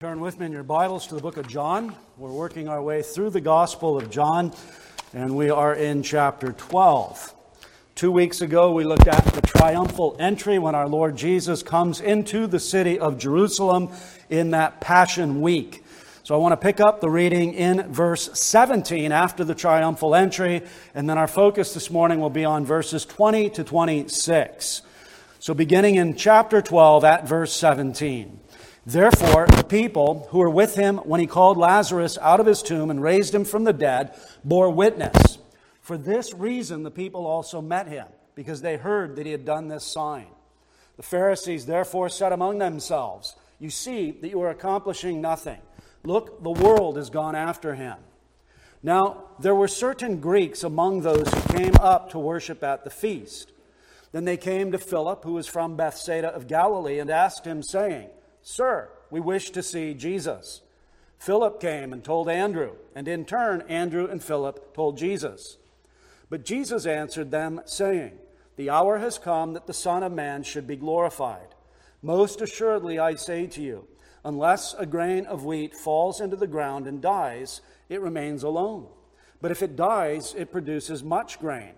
Turn with me in your Bibles to the book of John. We're working our way through the Gospel of John, and we are in chapter 12. Two weeks ago, we looked at the triumphal entry when our Lord Jesus comes into the city of Jerusalem in that Passion Week. So I want to pick up the reading in verse 17 after the triumphal entry, and then our focus this morning will be on verses 20 to 26. So beginning in chapter 12 at verse 17. Therefore, the people who were with him when he called Lazarus out of his tomb and raised him from the dead bore witness. For this reason, the people also met him, because they heard that he had done this sign. The Pharisees therefore said among themselves, You see that you are accomplishing nothing. Look, the world has gone after him. Now, there were certain Greeks among those who came up to worship at the feast. Then they came to Philip, who was from Bethsaida of Galilee, and asked him, saying, Sir, we wish to see Jesus. Philip came and told Andrew, and in turn, Andrew and Philip told Jesus. But Jesus answered them, saying, The hour has come that the Son of Man should be glorified. Most assuredly, I say to you, unless a grain of wheat falls into the ground and dies, it remains alone. But if it dies, it produces much grain.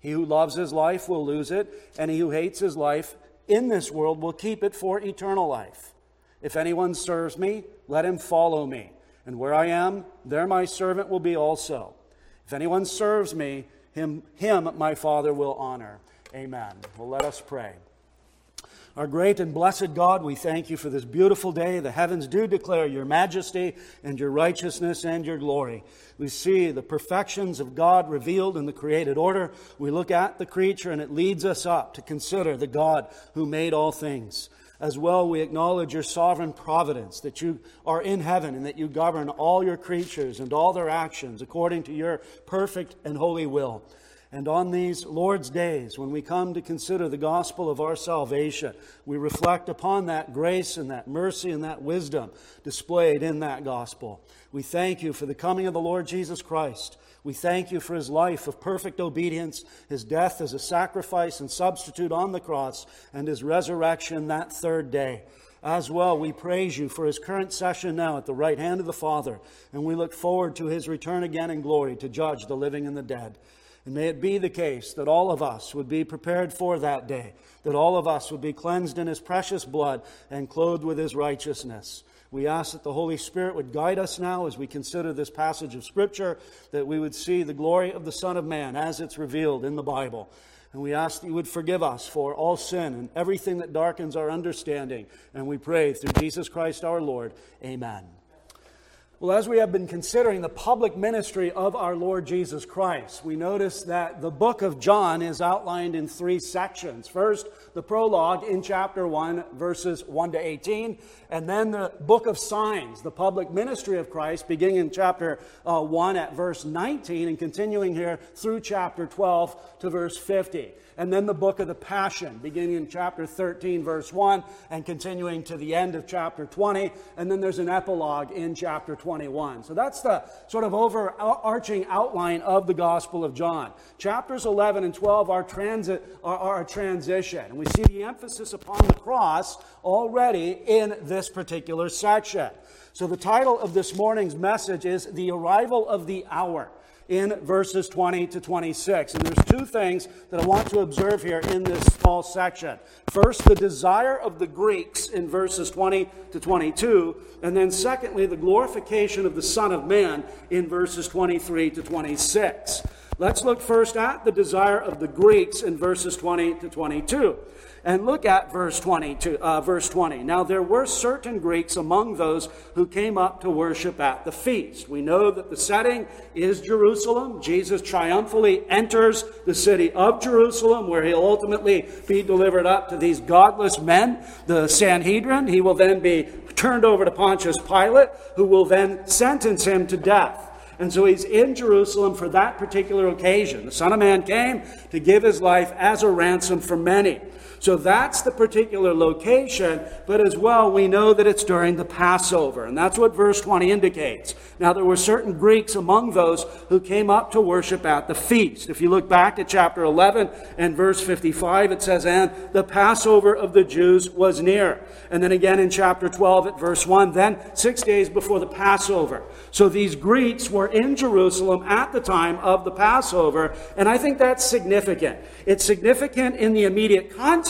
He who loves his life will lose it, and he who hates his life in this world will keep it for eternal life. If anyone serves me, let him follow me. And where I am, there my servant will be also. If anyone serves me, him, him my Father will honor. Amen. Well, let us pray. Our great and blessed God, we thank you for this beautiful day. The heavens do declare your majesty and your righteousness and your glory. We see the perfections of God revealed in the created order. We look at the creature and it leads us up to consider the God who made all things. As well, we acknowledge your sovereign providence, that you are in heaven and that you govern all your creatures and all their actions according to your perfect and holy will. And on these Lord's days, when we come to consider the gospel of our salvation, we reflect upon that grace and that mercy and that wisdom displayed in that gospel. We thank you for the coming of the Lord Jesus Christ. We thank you for his life of perfect obedience, his death as a sacrifice and substitute on the cross, and his resurrection that third day. As well, we praise you for his current session now at the right hand of the Father, and we look forward to his return again in glory to judge the living and the dead. And may it be the case that all of us would be prepared for that day, that all of us would be cleansed in his precious blood and clothed with his righteousness. We ask that the Holy Spirit would guide us now as we consider this passage of Scripture, that we would see the glory of the Son of Man as it's revealed in the Bible. And we ask that you would forgive us for all sin and everything that darkens our understanding. And we pray through Jesus Christ our Lord. Amen. Well, as we have been considering the public ministry of our Lord Jesus Christ, we notice that the book of John is outlined in three sections. First, the prologue in chapter 1, verses 1 to 18, and then the book of signs, the public ministry of Christ, beginning in chapter uh, 1 at verse 19 and continuing here through chapter 12 to verse 50 and then the book of the Passion, beginning in chapter 13, verse 1, and continuing to the end of chapter 20. And then there's an epilogue in chapter 21. So that's the sort of overarching outline of the Gospel of John. Chapters 11 and 12 are, transit, are, are a transition. And we see the emphasis upon the cross already in this particular section. So the title of this morning's message is The Arrival of the Hour in verses 20 to 26. And there's two things that I want to observe here in this small section. First, the desire of the Greeks in verses 20 to 22. And then, secondly, the glorification of the Son of Man in verses 23 to 26. Let's look first at the desire of the Greeks in verses 20 to 22. And look at verse 20, to, uh, verse 20. Now there were certain Greeks among those who came up to worship at the feast. We know that the setting is Jerusalem. Jesus triumphantly enters the city of Jerusalem, where he'll ultimately be delivered up to these godless men, the Sanhedrin. He will then be turned over to Pontius Pilate, who will then sentence him to death. And so he's in Jerusalem for that particular occasion. The Son of Man came to give his life as a ransom for many. So that's the particular location, but as well, we know that it's during the Passover, and that's what verse 20 indicates. Now, there were certain Greeks among those who came up to worship at the feast. If you look back at chapter 11 and verse 55, it says, And the Passover of the Jews was near. And then again in chapter 12 at verse 1, then six days before the Passover. So these Greeks were in Jerusalem at the time of the Passover, and I think that's significant. It's significant in the immediate context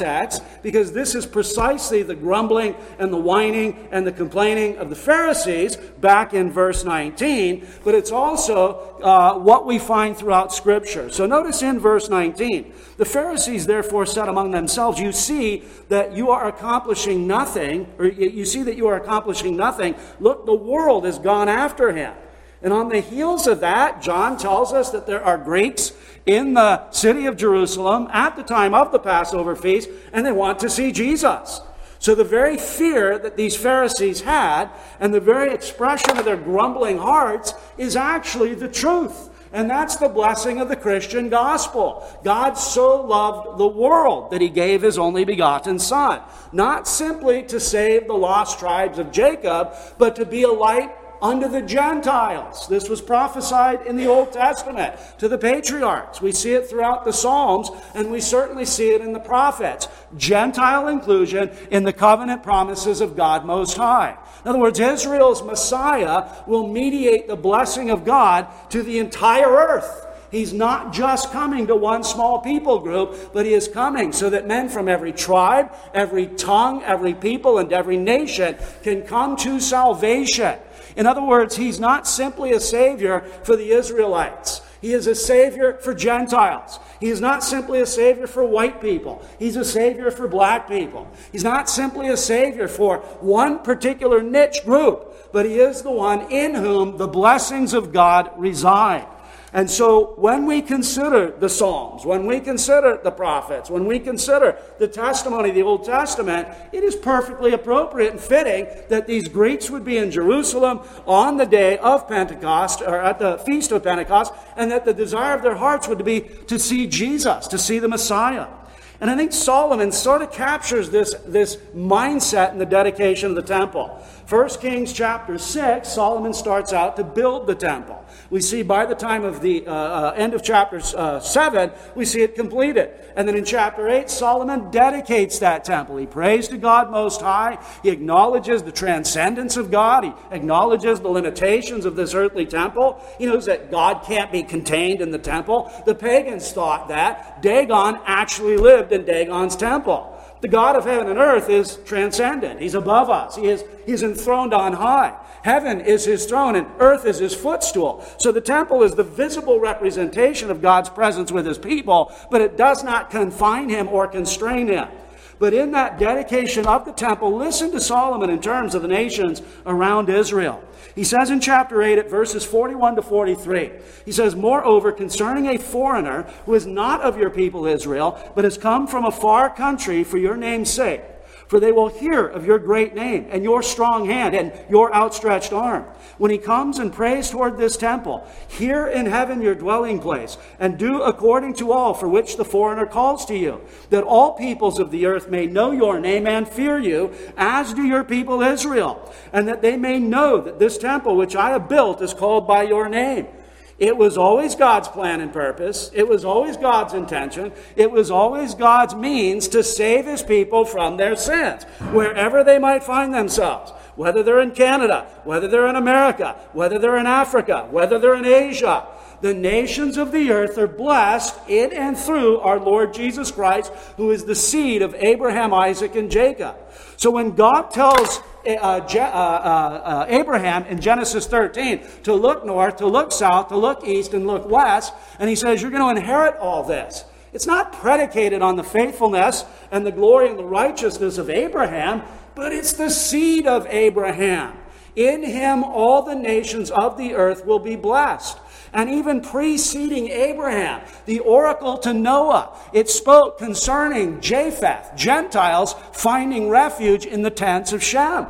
because this is precisely the grumbling and the whining and the complaining of the Pharisees back in verse 19, but it's also uh, what we find throughout Scripture. So notice in verse 19, the Pharisees therefore said among themselves, You see that you are accomplishing nothing, or you see that you are accomplishing nothing. Look, the world has gone after him. And on the heels of that, John tells us that there are Greeks in the city of Jerusalem at the time of the Passover feast, and they want to see Jesus. So the very fear that these Pharisees had and the very expression of their grumbling hearts is actually the truth. And that's the blessing of the Christian gospel. God so loved the world that he gave his only begotten Son, not simply to save the lost tribes of Jacob, but to be a light unto the Gentiles. This was prophesied in the Old Testament to the patriarchs. We see it throughout the Psalms, and we certainly see it in the prophets. Gentile inclusion in the covenant promises of God Most High. In other words, Israel's Messiah will mediate the blessing of God to the entire earth. He's not just coming to one small people group, but he is coming so that men from every tribe, every tongue, every people, and every nation can come to salvation. In other words, he's not simply a savior for the Israelites. He is a savior for Gentiles. He is not simply a savior for white people. He's a savior for black people. He's not simply a savior for one particular niche group, but he is the one in whom the blessings of God reside. And so when we consider the Psalms, when we consider the prophets, when we consider the testimony of the Old Testament, it is perfectly appropriate and fitting that these Greeks would be in Jerusalem on the day of Pentecost, or at the feast of Pentecost, and that the desire of their hearts would be to see Jesus, to see the Messiah. And I think Solomon sort of captures this, this mindset in the dedication of the temple. 1 Kings chapter 6, Solomon starts out to build the temple. We see by the time of the uh, uh, end of chapter uh, 7, we see it completed. And then in chapter 8, Solomon dedicates that temple. He prays to God Most High. He acknowledges the transcendence of God. He acknowledges the limitations of this earthly temple. He knows that God can't be contained in the temple. The pagans thought that. Dagon actually lived in Dagon's temple. The God of heaven and earth is transcendent. He's above us. He is, he's enthroned on high. Heaven is his throne and earth is his footstool. So the temple is the visible representation of God's presence with his people, but it does not confine him or constrain him. But in that dedication of the temple, listen to Solomon in terms of the nations around Israel. He says in chapter 8 at verses 41 to 43, he says, Moreover, concerning a foreigner who is not of your people Israel, but has come from a far country for your name's sake, for they will hear of your great name and your strong hand and your outstretched arm. When he comes and prays toward this temple, hear in heaven your dwelling place, and do according to all for which the foreigner calls to you, that all peoples of the earth may know your name and fear you, as do your people Israel, and that they may know that this temple which I have built is called by your name. It was always God's plan and purpose. It was always God's intention. It was always God's means to save his people from their sins, wherever they might find themselves. Whether they're in Canada, whether they're in America, whether they're in Africa, whether they're in Asia. The nations of the earth are blessed in and through our Lord Jesus Christ, who is the seed of Abraham, Isaac, and Jacob. So when God tells Eh, uh, uh, uh, Abraham in Genesis 13 to look north, to look south, to look east, and look west. And he says, You're going to inherit all this. It's not predicated on the faithfulness and the glory and the righteousness of Abraham, but it's the seed of Abraham. In him, all the nations of the earth will be blessed. And even preceding Abraham, the oracle to Noah, it spoke concerning Japheth, Gentiles finding refuge in the tents of Shem.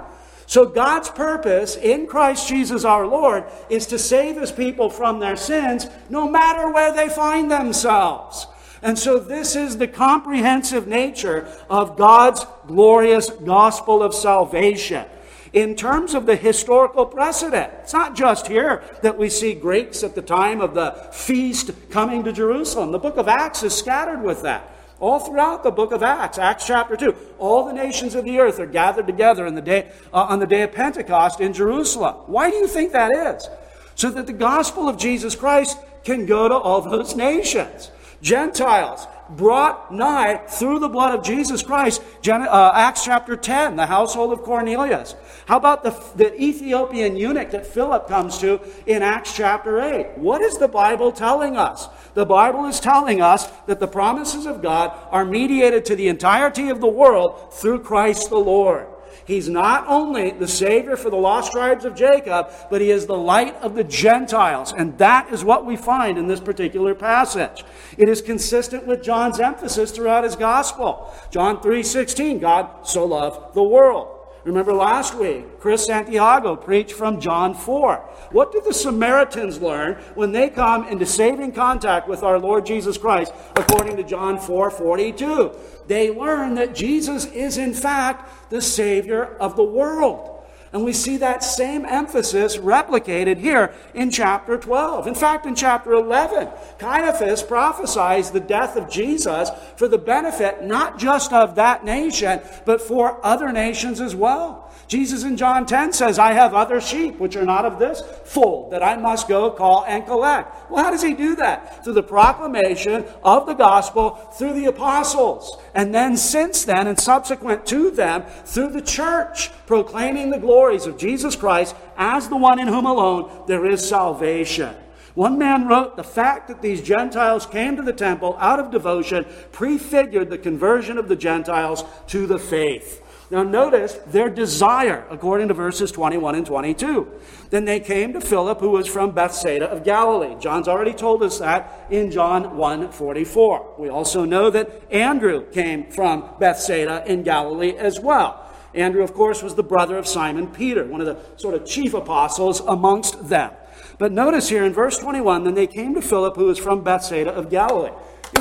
So God's purpose in Christ Jesus our Lord is to save his people from their sins no matter where they find themselves. And so, this is the comprehensive nature of God's glorious gospel of salvation. In terms of the historical precedent, it's not just here that we see Greeks at the time of the feast coming to Jerusalem. The book of Acts is scattered with that. All throughout the book of Acts, Acts chapter 2, all the nations of the earth are gathered together the day, uh, on the day of Pentecost in Jerusalem. Why do you think that is? So that the gospel of Jesus Christ can go to all those nations. Gentiles brought nigh through the blood of Jesus Christ. Uh, Acts chapter 10, the household of Cornelius. How about the, the Ethiopian eunuch that Philip comes to in Acts chapter 8? What is the Bible telling us? The Bible is telling us that the promises of God are mediated to the entirety of the world through Christ the Lord. He's not only the Savior for the lost tribes of Jacob, but He is the light of the Gentiles. And that is what we find in this particular passage. It is consistent with John's emphasis throughout his gospel. John 3:16, God so loved the world. Remember last week, Chris Santiago preached from John 4. What did the Samaritans learn when they come into saving contact with our Lord Jesus Christ, according to John 4 42? They learn that Jesus is, in fact, the Savior of the world. And we see that same emphasis replicated here in chapter 12. In fact, in chapter 11, Caiaphas prophesies the death of Jesus for the benefit not just of that nation, but for other nations as well. Jesus in John 10 says, I have other sheep which are not of this fold that I must go call and collect. Well, how does he do that? Through the proclamation of the gospel through the apostles. And then since then and subsequent to them through the church, proclaiming the glories of Jesus Christ as the one in whom alone there is salvation. One man wrote, The fact that these Gentiles came to the temple out of devotion prefigured the conversion of the Gentiles to the faith. Now, notice their desire, according to verses 21 and 22. Then they came to Philip, who was from Bethsaida of Galilee. John's already told us that in John 1 44. We also know that Andrew came from Bethsaida in Galilee as well. Andrew, of course, was the brother of Simon Peter, one of the sort of chief apostles amongst them. But notice here in verse 21 then they came to Philip, who was from Bethsaida of Galilee.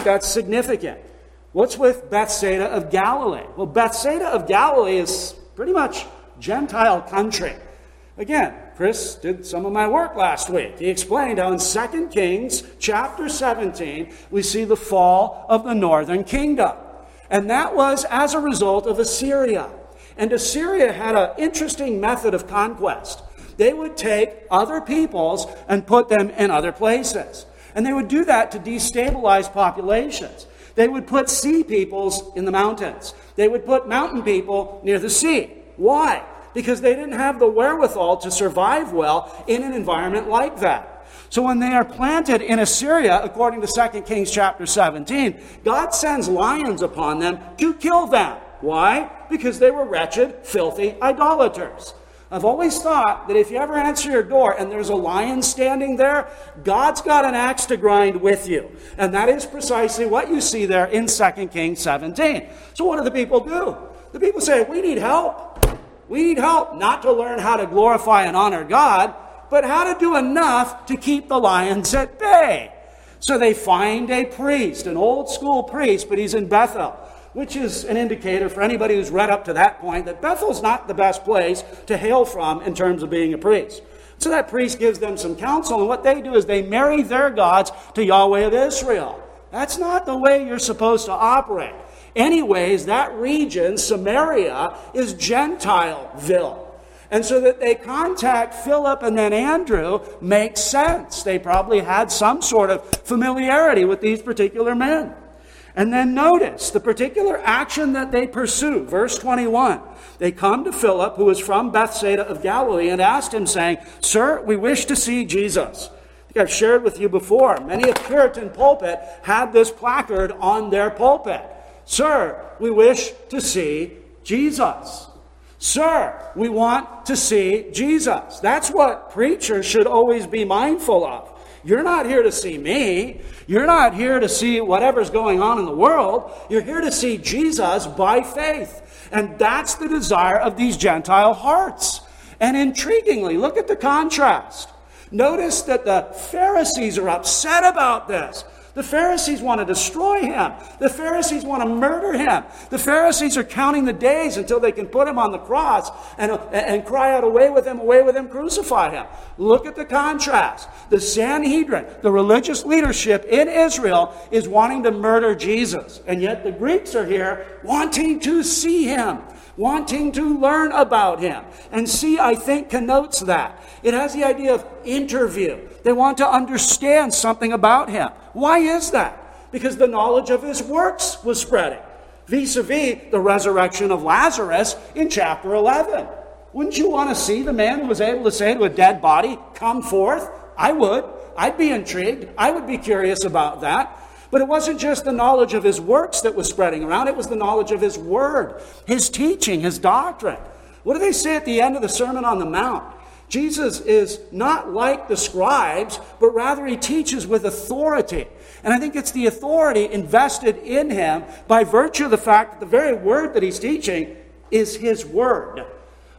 That's significant. What's with Bethsaida of Galilee? Well, Bethsaida of Galilee is pretty much Gentile country. Again, Chris did some of my work last week. He explained how in 2 Kings chapter 17, we see the fall of the northern kingdom. And that was as a result of Assyria. And Assyria had an interesting method of conquest. They would take other peoples and put them in other places. And they would do that to destabilize populations. They would put sea peoples in the mountains. They would put mountain people near the sea. Why? Because they didn't have the wherewithal to survive well in an environment like that. So when they are planted in Assyria, according to 2 Kings chapter 17, God sends lions upon them to kill them. Why? Because they were wretched, filthy idolaters. I've always thought that if you ever answer your door and there's a lion standing there, God's got an axe to grind with you. And that is precisely what you see there in 2 Kings 17. So what do the people do? The people say, We need help. We need help not to learn how to glorify and honor God, but how to do enough to keep the lions at bay. So they find a priest, an old school priest, but he's in Bethel which is an indicator for anybody who's read up to that point that Bethel's not the best place to hail from in terms of being a priest. So that priest gives them some counsel, and what they do is they marry their gods to Yahweh of Israel. That's not the way you're supposed to operate. Anyways, that region, Samaria, is Gentileville. And so that they contact Philip and then Andrew makes sense. They probably had some sort of familiarity with these particular men. And then notice the particular action that they pursue. Verse 21. They come to Philip, who is from Bethsaida of Galilee, and asked him, saying, Sir, we wish to see Jesus. I've shared with you before. Many a Puritan pulpit had this placard on their pulpit. Sir, we wish to see Jesus. Sir, we want to see Jesus. That's what preachers should always be mindful of. You're not here to see me. You're not here to see whatever's going on in the world. You're here to see Jesus by faith. And that's the desire of these Gentile hearts. And intriguingly, look at the contrast. Notice that the Pharisees are upset about this. The Pharisees want to destroy him. The Pharisees want to murder him. The Pharisees are counting the days until they can put him on the cross and, and cry out, Away with him, away with him, crucify him. Look at the contrast. The Sanhedrin, the religious leadership in Israel, is wanting to murder Jesus. And yet the Greeks are here wanting to see him wanting to learn about him. And see, I think, connotes that. It has the idea of interview. They want to understand something about him. Why is that? Because the knowledge of his works was spreading. Vis a vis the resurrection of Lazarus in chapter 11. Wouldn't you want to see the man who was able to say to a dead body, Come forth? I would. I'd be intrigued. I would be curious about that. But it wasn't just the knowledge of his works that was spreading around, it was the knowledge of his word, his teaching, his doctrine. What do they say at the end of the Sermon on the Mount? Jesus is not like the scribes, but rather he teaches with authority. And I think it's the authority invested in him by virtue of the fact that the very word that he's teaching is his word.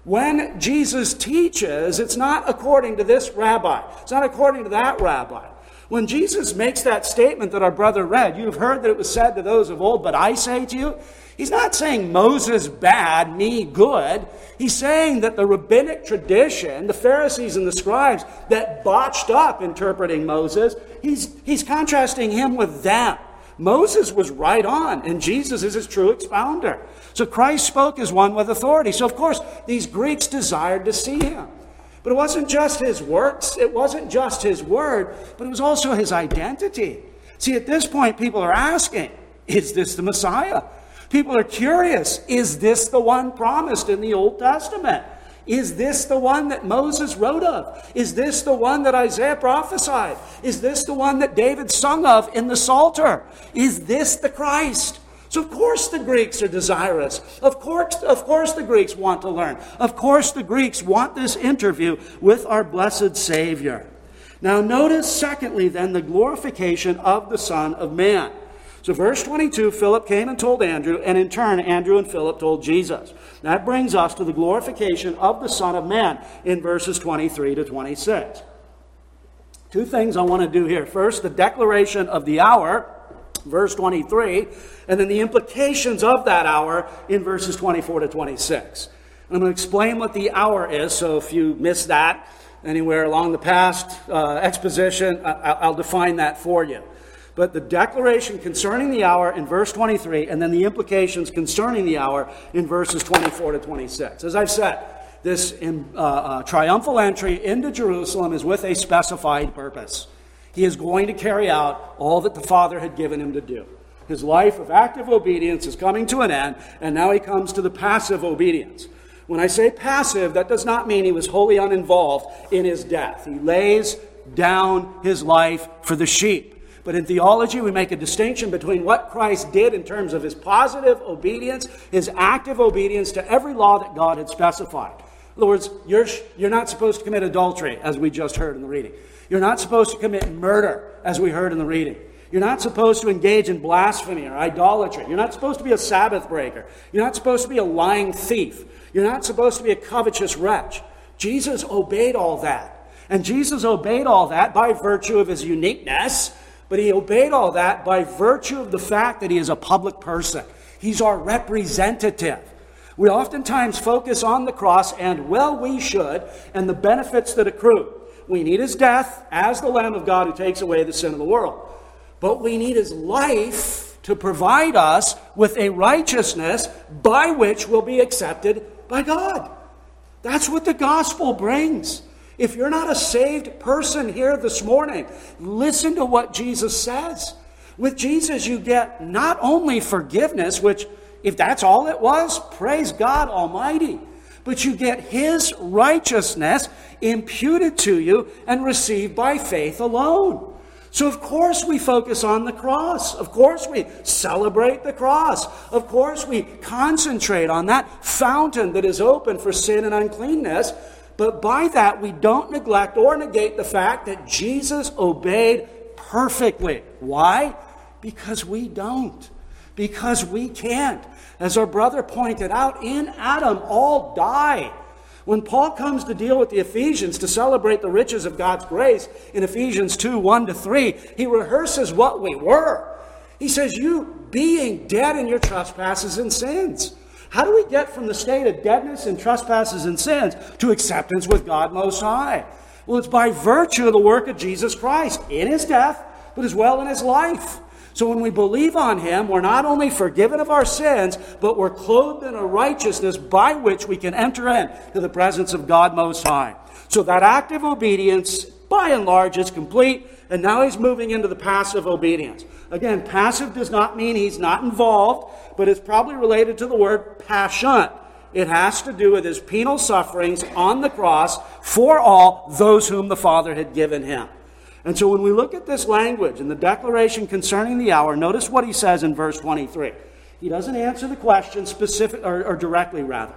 When Jesus teaches, it's not according to this rabbi, it's not according to that rabbi. When Jesus makes that statement that our brother read, you've heard that it was said to those of old, but I say to you, he's not saying Moses bad, me good. He's saying that the rabbinic tradition, the Pharisees and the scribes that botched up interpreting Moses, he's, he's contrasting him with them. Moses was right on, and Jesus is his true expounder. So Christ spoke as one with authority. So, of course, these Greeks desired to see him. But it wasn't just his works, it wasn't just his word, but it was also his identity. See, at this point, people are asking, is this the Messiah? People are curious, is this the one promised in the Old Testament? Is this the one that Moses wrote of? Is this the one that Isaiah prophesied? Is this the one that David sung of in the Psalter? Is this the Christ? So, of course, the Greeks are desirous. Of course, of course, the Greeks want to learn. Of course, the Greeks want this interview with our blessed Savior. Now, notice, secondly, then, the glorification of the Son of Man. So, verse 22 Philip came and told Andrew, and in turn, Andrew and Philip told Jesus. That brings us to the glorification of the Son of Man in verses 23 to 26. Two things I want to do here. First, the declaration of the hour verse 23, and then the implications of that hour in verses 24 to 26. I'm going to explain what the hour is, so if you missed that anywhere along the past uh, exposition, I- will define that for you. But the declaration concerning the hour in verse 23, and then the implications concerning the hour in verses 24 to 26. As I've said, this uh, uh, triumphal entry into Jerusalem is with a specified purpose. He is going to carry out all that the Father had given him to do. His life of active obedience is coming to an end, and now he comes to the passive obedience. When I say passive, that does not mean he was wholly uninvolved in his death. He lays down his life for the sheep. But in theology, we make a distinction between what Christ did in terms of his positive obedience, his active obedience to every law that God had specified. In other words, you're, you're not supposed to commit adultery, as we just heard in the reading. You're not supposed to commit murder, as we heard in the reading. You're not supposed to engage in blasphemy or idolatry. You're not supposed to be a Sabbath breaker. You're not supposed to be a lying thief. You're not supposed to be a covetous wretch. Jesus obeyed all that. And Jesus obeyed all that by virtue of his uniqueness, but he obeyed all that by virtue of the fact that he is a public person. He's our representative. We oftentimes focus on the cross, and well, we should, and the benefits that accrue. We need his death as the Lamb of God who takes away the sin of the world. But we need his life to provide us with a righteousness by which we'll be accepted by God. That's what the gospel brings. If you're not a saved person here this morning, listen to what Jesus says. With Jesus, you get not only forgiveness, which, if that's all it was, praise God Almighty but you get His righteousness imputed to you and received by faith alone. So, of course, we focus on the cross. Of course, we celebrate the cross. Of course, we concentrate on that fountain that is open for sin and uncleanness. But by that, we don't neglect or negate the fact that Jesus obeyed perfectly. Why? Because we don't. Because we can't. As our brother pointed out, in Adam all die. When Paul comes to deal with the Ephesians to celebrate the riches of God's grace in Ephesians 2 1 to 3, he rehearses what we were. He says, You being dead in your trespasses and sins. How do we get from the state of deadness and trespasses and sins to acceptance with God Most High? Well, it's by virtue of the work of Jesus Christ in his death, but as well in his life. So when we believe on him, we're not only forgiven of our sins, but we're clothed in a righteousness by which we can enter into the presence of God Most High. So that active obedience, by and large, is complete, and now he's moving into the passive obedience. Again, passive does not mean he's not involved, but it's probably related to the word passion. It has to do with his penal sufferings on the cross for all those whom the Father had given him. And so when we look at this language and the declaration concerning the hour, notice what he says in verse 23. He doesn't answer the question specific or, or directly, rather.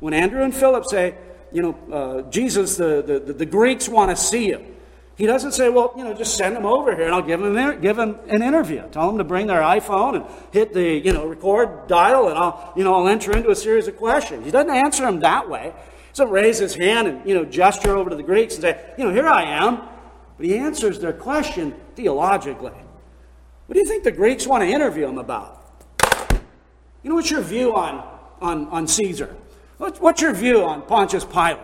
When Andrew and Philip say, you know, uh, Jesus, the, the, the Greeks want to see you. He doesn't say, well, you know, just send them over here and I'll give them, give them an interview. Tell them to bring their iPhone and hit the, you know, record dial and I'll, you know, I'll enter into a series of questions. He doesn't answer them that way. He doesn't raise his hand and, you know, gesture over to the Greeks and say, you know, here I am. But he answers their question theologically. What do you think the Greeks want to interview him about? You know, what's your view on, on, on Caesar? what's your view on Pontius Pilate?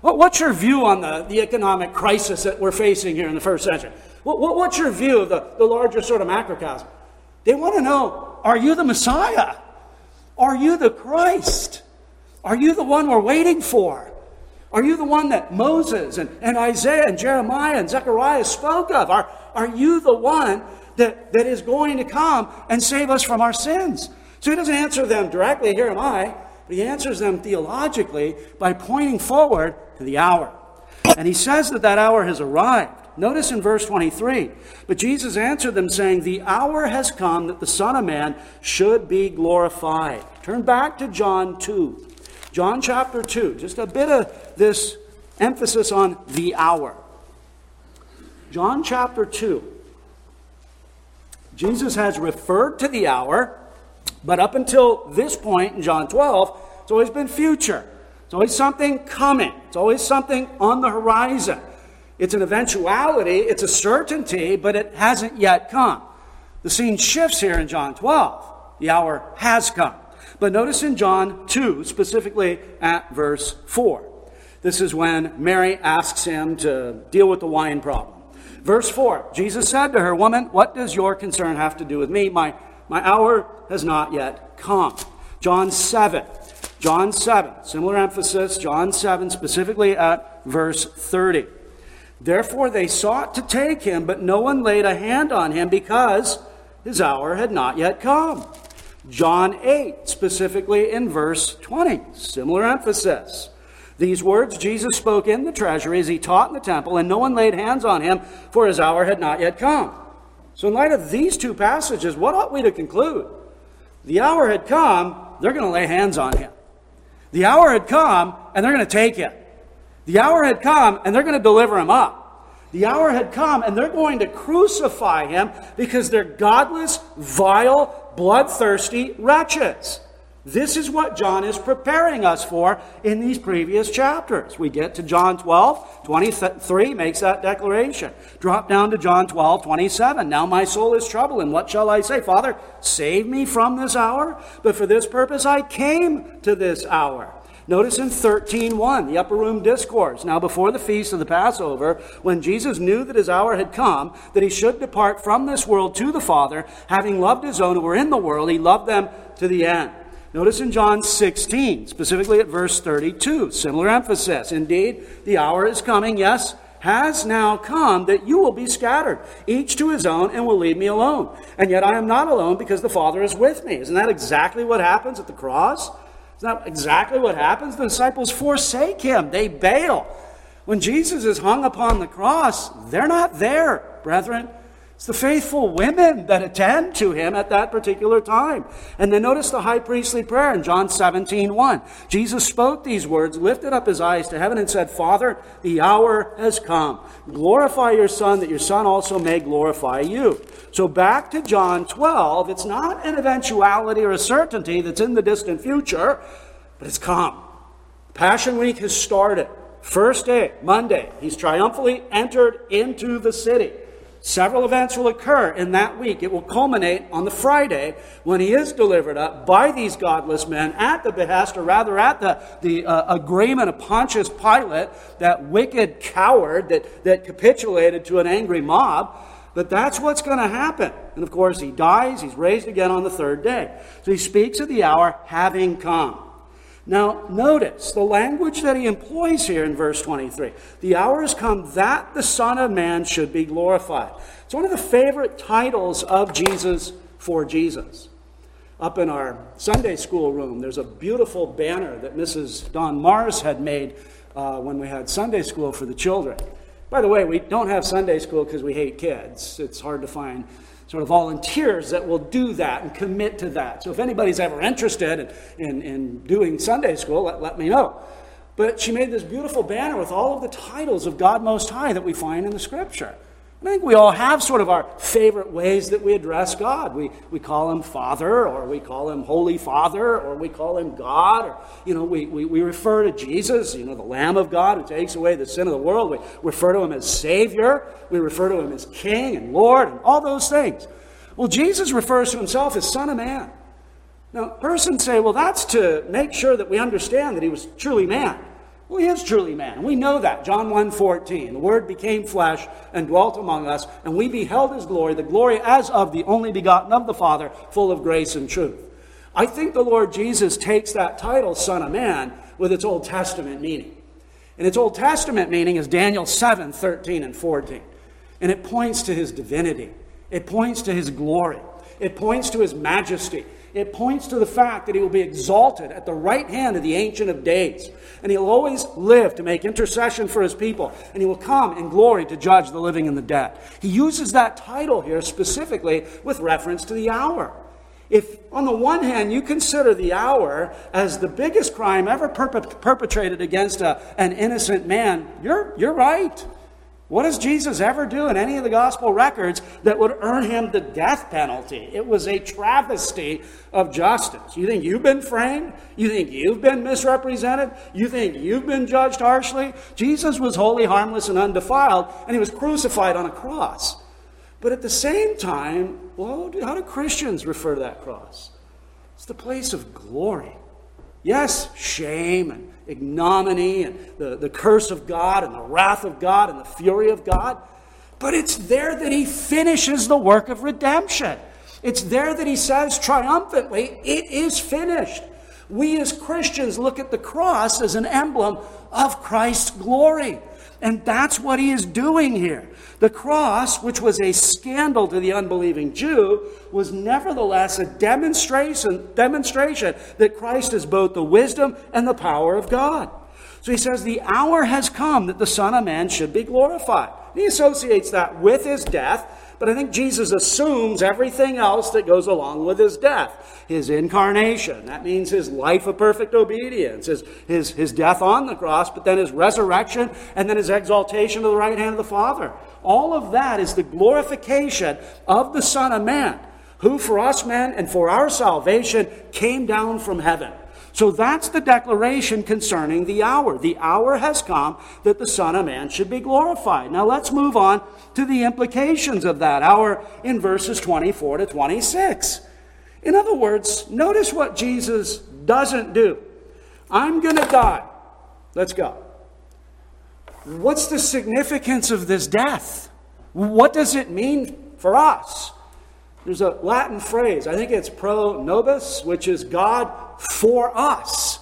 What, what's your view on the, the economic crisis that we're facing here in the first century? What, what, what's your view of the, the larger sort of macrocosm? They want to know are you the Messiah? Are you the Christ? Are you the one we're waiting for? Are you the one that Moses and, and Isaiah and Jeremiah and Zechariah spoke of? Are, are you the one that, that is going to come and save us from our sins? So he doesn't answer them directly, here am I, but he answers them theologically by pointing forward to the hour. And he says that that hour has arrived. Notice in verse 23 But Jesus answered them, saying, The hour has come that the Son of Man should be glorified. Turn back to John 2. John chapter 2, just a bit of this emphasis on the hour. John chapter 2. Jesus has referred to the hour, but up until this point in John 12, it's always been future. It's always something coming. It's always something on the horizon. It's an eventuality, it's a certainty, but it hasn't yet come. The scene shifts here in John 12. The hour has come. But notice in John 2, specifically at verse 4. This is when Mary asks him to deal with the wine problem. Verse 4 Jesus said to her, Woman, what does your concern have to do with me? My, my hour has not yet come. John 7. John 7, similar emphasis, John 7, specifically at verse 30. Therefore they sought to take him, but no one laid a hand on him because his hour had not yet come. John 8, specifically in verse 20. Similar emphasis. These words Jesus spoke in the treasury as he taught in the temple, and no one laid hands on him, for his hour had not yet come. So, in light of these two passages, what ought we to conclude? The hour had come, they're going to lay hands on him. The hour had come, and they're going to take him. The hour had come, and they're going to deliver him up. The hour had come, and they're going to crucify him because they're godless, vile, bloodthirsty wretches. This is what John is preparing us for in these previous chapters. We get to John 12, 23 makes that declaration. Drop down to John 12, 27. Now my soul is troubled, and what shall I say? Father, save me from this hour? But for this purpose I came to this hour. Notice in 13:1, the upper room discourse. Now before the feast of the Passover, when Jesus knew that his hour had come, that he should depart from this world to the Father, having loved his own who were in the world, he loved them to the end. Notice in John 16, specifically at verse 32, similar emphasis. Indeed, the hour is coming, yes, has now come that you will be scattered, each to his own, and will leave me alone. And yet I am not alone because the Father is with me. Isn't that exactly what happens at the cross? Isn't that exactly what happens? The disciples forsake him, they bail. When Jesus is hung upon the cross, they're not there, brethren. It's the faithful women that attend to him at that particular time. And then notice the high priestly prayer in John 17, 1. Jesus spoke these words, lifted up his eyes to heaven, and said, Father, the hour has come. Glorify your Son, that your Son also may glorify you. So back to John 12, it's not an eventuality or a certainty that's in the distant future, but it's come. Passion Week has started. First day, Monday, he's triumphantly entered into the city. Several events will occur in that week. It will culminate on the Friday when he is delivered up by these godless men at the behest, or rather at the, the uh, agreement of Pontius Pilate, that wicked coward that, that capitulated to an angry mob. But that's what's going to happen. And of course, he dies, he's raised again on the third day. So he speaks of the hour having come. Now, notice the language that he employs here in verse 23. The hour has come that the Son of Man should be glorified. It's one of the favorite titles of Jesus for Jesus. Up in our Sunday school room, there's a beautiful banner that Mrs. Don Mars had made uh, when we had Sunday school for the children. By the way, we don't have Sunday school because we hate kids. It's hard to find sort of volunteers that will do that and commit to that. So if anybody's ever interested in, in, in doing Sunday school, let, let me know. But she made this beautiful banner with all of the titles of God Most High that we find in the Scripture. I think we all have sort of our favorite ways that we address God. We, we call him Father, or we call him Holy Father, or we call him God, or, you know, we, we, we refer to Jesus, you know, the Lamb of God who takes away the sin of the world. We refer to him as Savior. We refer to him as King and Lord, and all those things. Well, Jesus refers to himself as Son of Man. Now, persons say, well, that's to make sure that we understand that he was truly man. Well, he is truly man. We know that. John 1 14. The Word became flesh and dwelt among us, and we beheld his glory, the glory as of the only begotten of the Father, full of grace and truth. I think the Lord Jesus takes that title, Son of Man, with its Old Testament meaning. And its Old Testament meaning is Daniel 7 13 and 14. And it points to his divinity, it points to his glory, it points to his majesty, it points to the fact that he will be exalted at the right hand of the Ancient of Days. And he'll always live to make intercession for his people. And he will come in glory to judge the living and the dead. He uses that title here specifically with reference to the hour. If, on the one hand, you consider the hour as the biggest crime ever perpetrated against a, an innocent man, you're, you're right. What does Jesus ever do in any of the gospel records that would earn him the death penalty? It was a travesty of justice. You think you've been framed? You think you've been misrepresented? You think you've been judged harshly? Jesus was wholly harmless and undefiled, and he was crucified on a cross. But at the same time, well, how do Christians refer to that cross? It's the place of glory. Yes, shame and ignominy and the, the curse of God and the wrath of God and the fury of God. But it's there that he finishes the work of redemption. It's there that he says triumphantly, It is finished. We as Christians look at the cross as an emblem of Christ's glory. And that's what he is doing here. The cross, which was a scandal to the unbelieving Jew, was nevertheless a demonstration, demonstration that Christ is both the wisdom and the power of God. So he says, The hour has come that the Son of Man should be glorified. He associates that with his death but I think Jesus assumes everything else that goes along with his death. His incarnation, that means his life of perfect obedience, his, his, his death on the cross, but then his resurrection, and then his exaltation to the right hand of the Father. All of that is the glorification of the Son of Man, who for us men and for our salvation came down from heaven. So that's the declaration concerning the hour. The hour has come that the Son of Man should be glorified. Now let's move on to the implications of that hour in verses 24 to 26. In other words, notice what Jesus doesn't do. I'm going to die. Let's go. What's the significance of this death? What does it mean for us? There's a Latin phrase, I think it's pro nobis, which is God for us.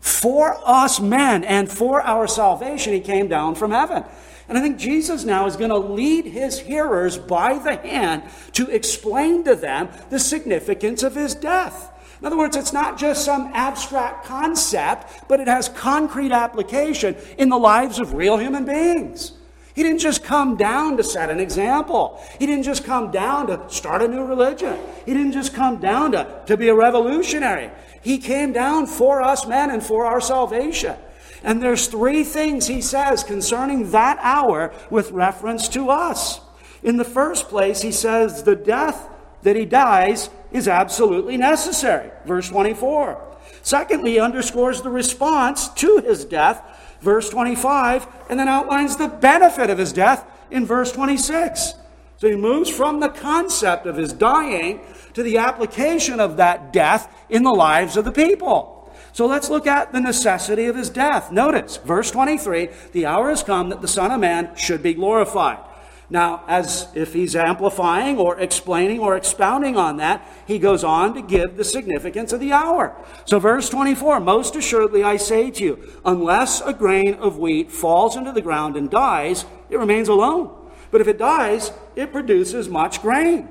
For us men and for our salvation, he came down from heaven. And I think Jesus now is going to lead his hearers by the hand to explain to them the significance of his death. In other words, it's not just some abstract concept, but it has concrete application in the lives of real human beings. He didn't just come down to set an example. He didn't just come down to start a new religion. He didn't just come down to, to be a revolutionary. He came down for us men and for our salvation. And there's three things he says concerning that hour with reference to us. In the first place, he says the death that he dies is absolutely necessary. Verse 24. Secondly, he underscores the response to his death, verse 25, and then outlines the benefit of his death in verse 26. So he moves from the concept of his dying to the application of that death in the lives of the people. So let's look at the necessity of his death. Notice, verse 23 the hour has come that the Son of Man should be glorified. Now, as if he's amplifying or explaining or expounding on that, he goes on to give the significance of the hour. So, verse 24 Most assuredly I say to you, unless a grain of wheat falls into the ground and dies, it remains alone. But if it dies, it produces much grain.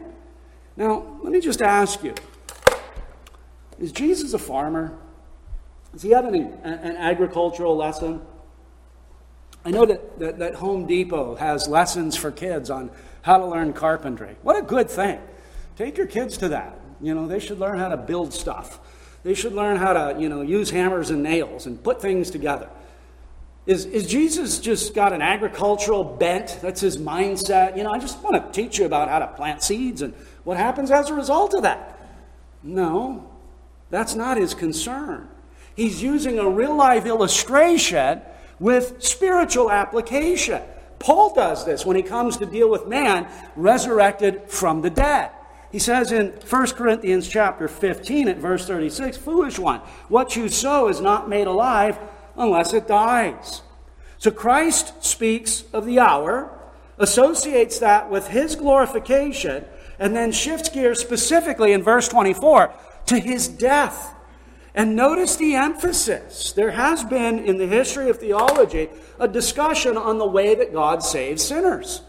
Now, let me just ask you is Jesus a farmer? Does he have an, an agricultural lesson? I know that, that, that Home Depot has lessons for kids on how to learn carpentry. What a good thing. Take your kids to that. You know, they should learn how to build stuff. They should learn how to, you know, use hammers and nails and put things together. Is, is Jesus just got an agricultural bent? That's his mindset. You know, I just want to teach you about how to plant seeds and what happens as a result of that. No, that's not his concern. He's using a real life illustration with spiritual application. Paul does this when he comes to deal with man resurrected from the dead. He says in 1 Corinthians chapter 15 at verse 36, Foolish one, what you sow is not made alive unless it dies. So Christ speaks of the hour, associates that with his glorification, and then shifts gears specifically in verse 24 to his death. And notice the emphasis. There has been in the history of theology a discussion on the way that God saves sinners.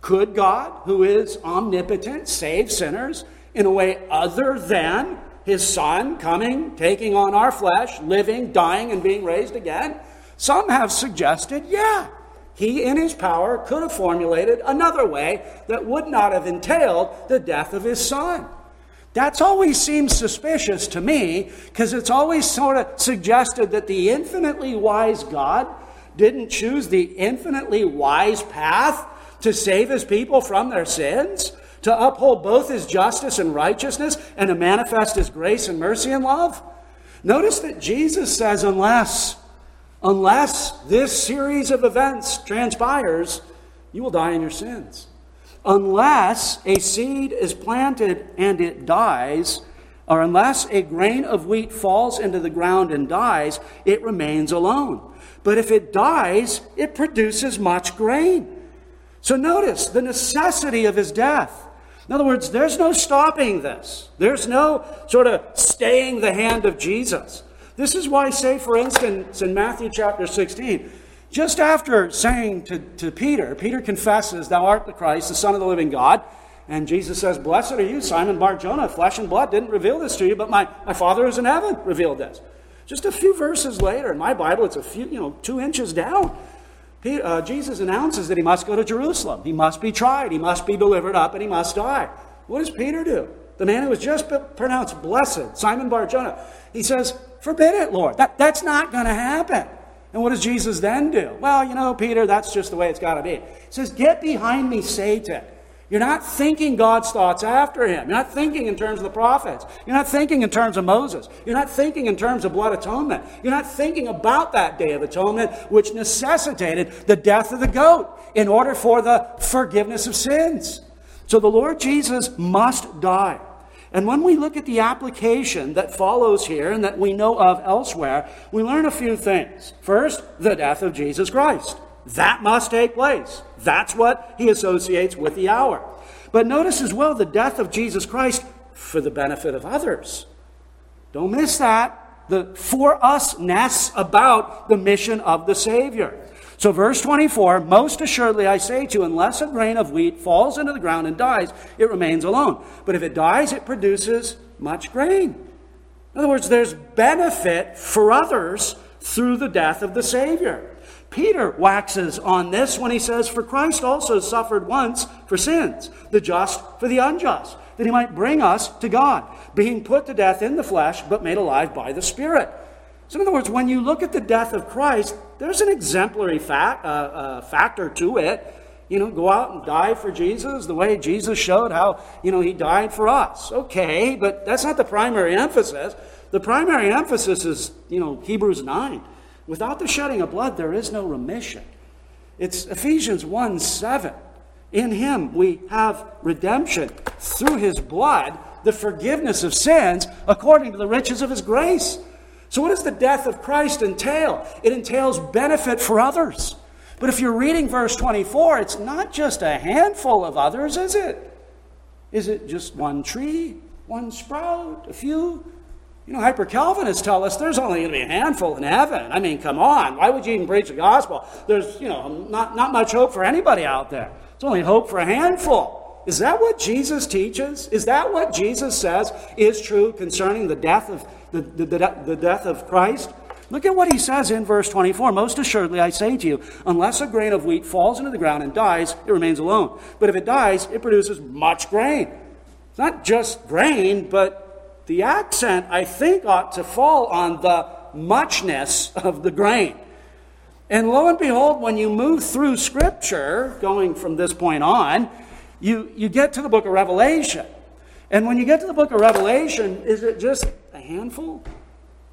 Could God, who is omnipotent, save sinners in a way other than his Son coming, taking on our flesh, living, dying, and being raised again? Some have suggested, yeah, he in his power could have formulated another way that would not have entailed the death of his Son. That's always seems suspicious to me because it's always sort of suggested that the infinitely wise God didn't choose the infinitely wise path to save his people from their sins, to uphold both his justice and righteousness, and to manifest his grace and mercy and love. Notice that Jesus says, unless, unless this series of events transpires, you will die in your sins unless a seed is planted and it dies, or unless a grain of wheat falls into the ground and dies, it remains alone. But if it dies, it produces much grain. So notice the necessity of his death. In other words, there's no stopping this. There's no sort of staying the hand of Jesus. This is why, say, for instance, in Matthew chapter 16, just after saying to, to Peter, Peter confesses, Thou art the Christ, the Son of the living God. And Jesus says, Blessed are you, Simon Bar Jonah. Flesh and blood didn't reveal this to you, but my, my Father who's in heaven revealed this. Just a few verses later, in my Bible, it's a few, you know, two inches down. Uh, Jesus announces that he must go to Jerusalem. He must be tried. He must be delivered up, and he must die. What does Peter do? The man who was just pronounced blessed, Simon Bar Jonah, he says, Forbid it, Lord. That, that's not going to happen. And what does Jesus then do? Well, you know, Peter, that's just the way it's got to be. He says, Get behind me, Satan. You're not thinking God's thoughts after him. You're not thinking in terms of the prophets. You're not thinking in terms of Moses. You're not thinking in terms of blood atonement. You're not thinking about that day of atonement, which necessitated the death of the goat in order for the forgiveness of sins. So the Lord Jesus must die. And when we look at the application that follows here and that we know of elsewhere, we learn a few things. First, the death of Jesus Christ. That must take place. That's what he associates with the hour. But notice as well the death of Jesus Christ for the benefit of others. Don't miss that. The for usness about the mission of the Savior. So, verse 24 Most assuredly I say to you, unless a grain of wheat falls into the ground and dies, it remains alone. But if it dies, it produces much grain. In other words, there's benefit for others through the death of the Savior. Peter waxes on this when he says, For Christ also suffered once for sins, the just for the unjust, that he might bring us to God, being put to death in the flesh, but made alive by the Spirit so, in other words, when you look at the death of Christ, there's an exemplary fact, uh, uh, factor to it. You know, go out and die for Jesus the way Jesus showed how, you know, he died for us. Okay, but that's not the primary emphasis. The primary emphasis is, you know, Hebrews 9. Without the shedding of blood, there is no remission. It's Ephesians 1 7. In him we have redemption through his blood, the forgiveness of sins according to the riches of his grace. So, what does the death of Christ entail? It entails benefit for others. But if you're reading verse 24, it's not just a handful of others, is it? Is it just one tree, one sprout, a few? You know, hyper Calvinists tell us there's only going to be a handful in heaven. I mean, come on. Why would you even preach the gospel? There's, you know, not, not much hope for anybody out there. It's only hope for a handful. Is that what Jesus teaches? Is that what Jesus says is true concerning the death of, the, the, the, death of Christ? Look at what he says in verse 24. Most assuredly, I say to you, unless a grain of wheat falls into the ground and dies, it remains alone. But if it dies, it produces much grain. It's not just grain, but the accent, I think, ought to fall on the muchness of the grain. And lo and behold, when you move through Scripture, going from this point on, you, you get to the book of Revelation. And when you get to the book of Revelation, is it just handful?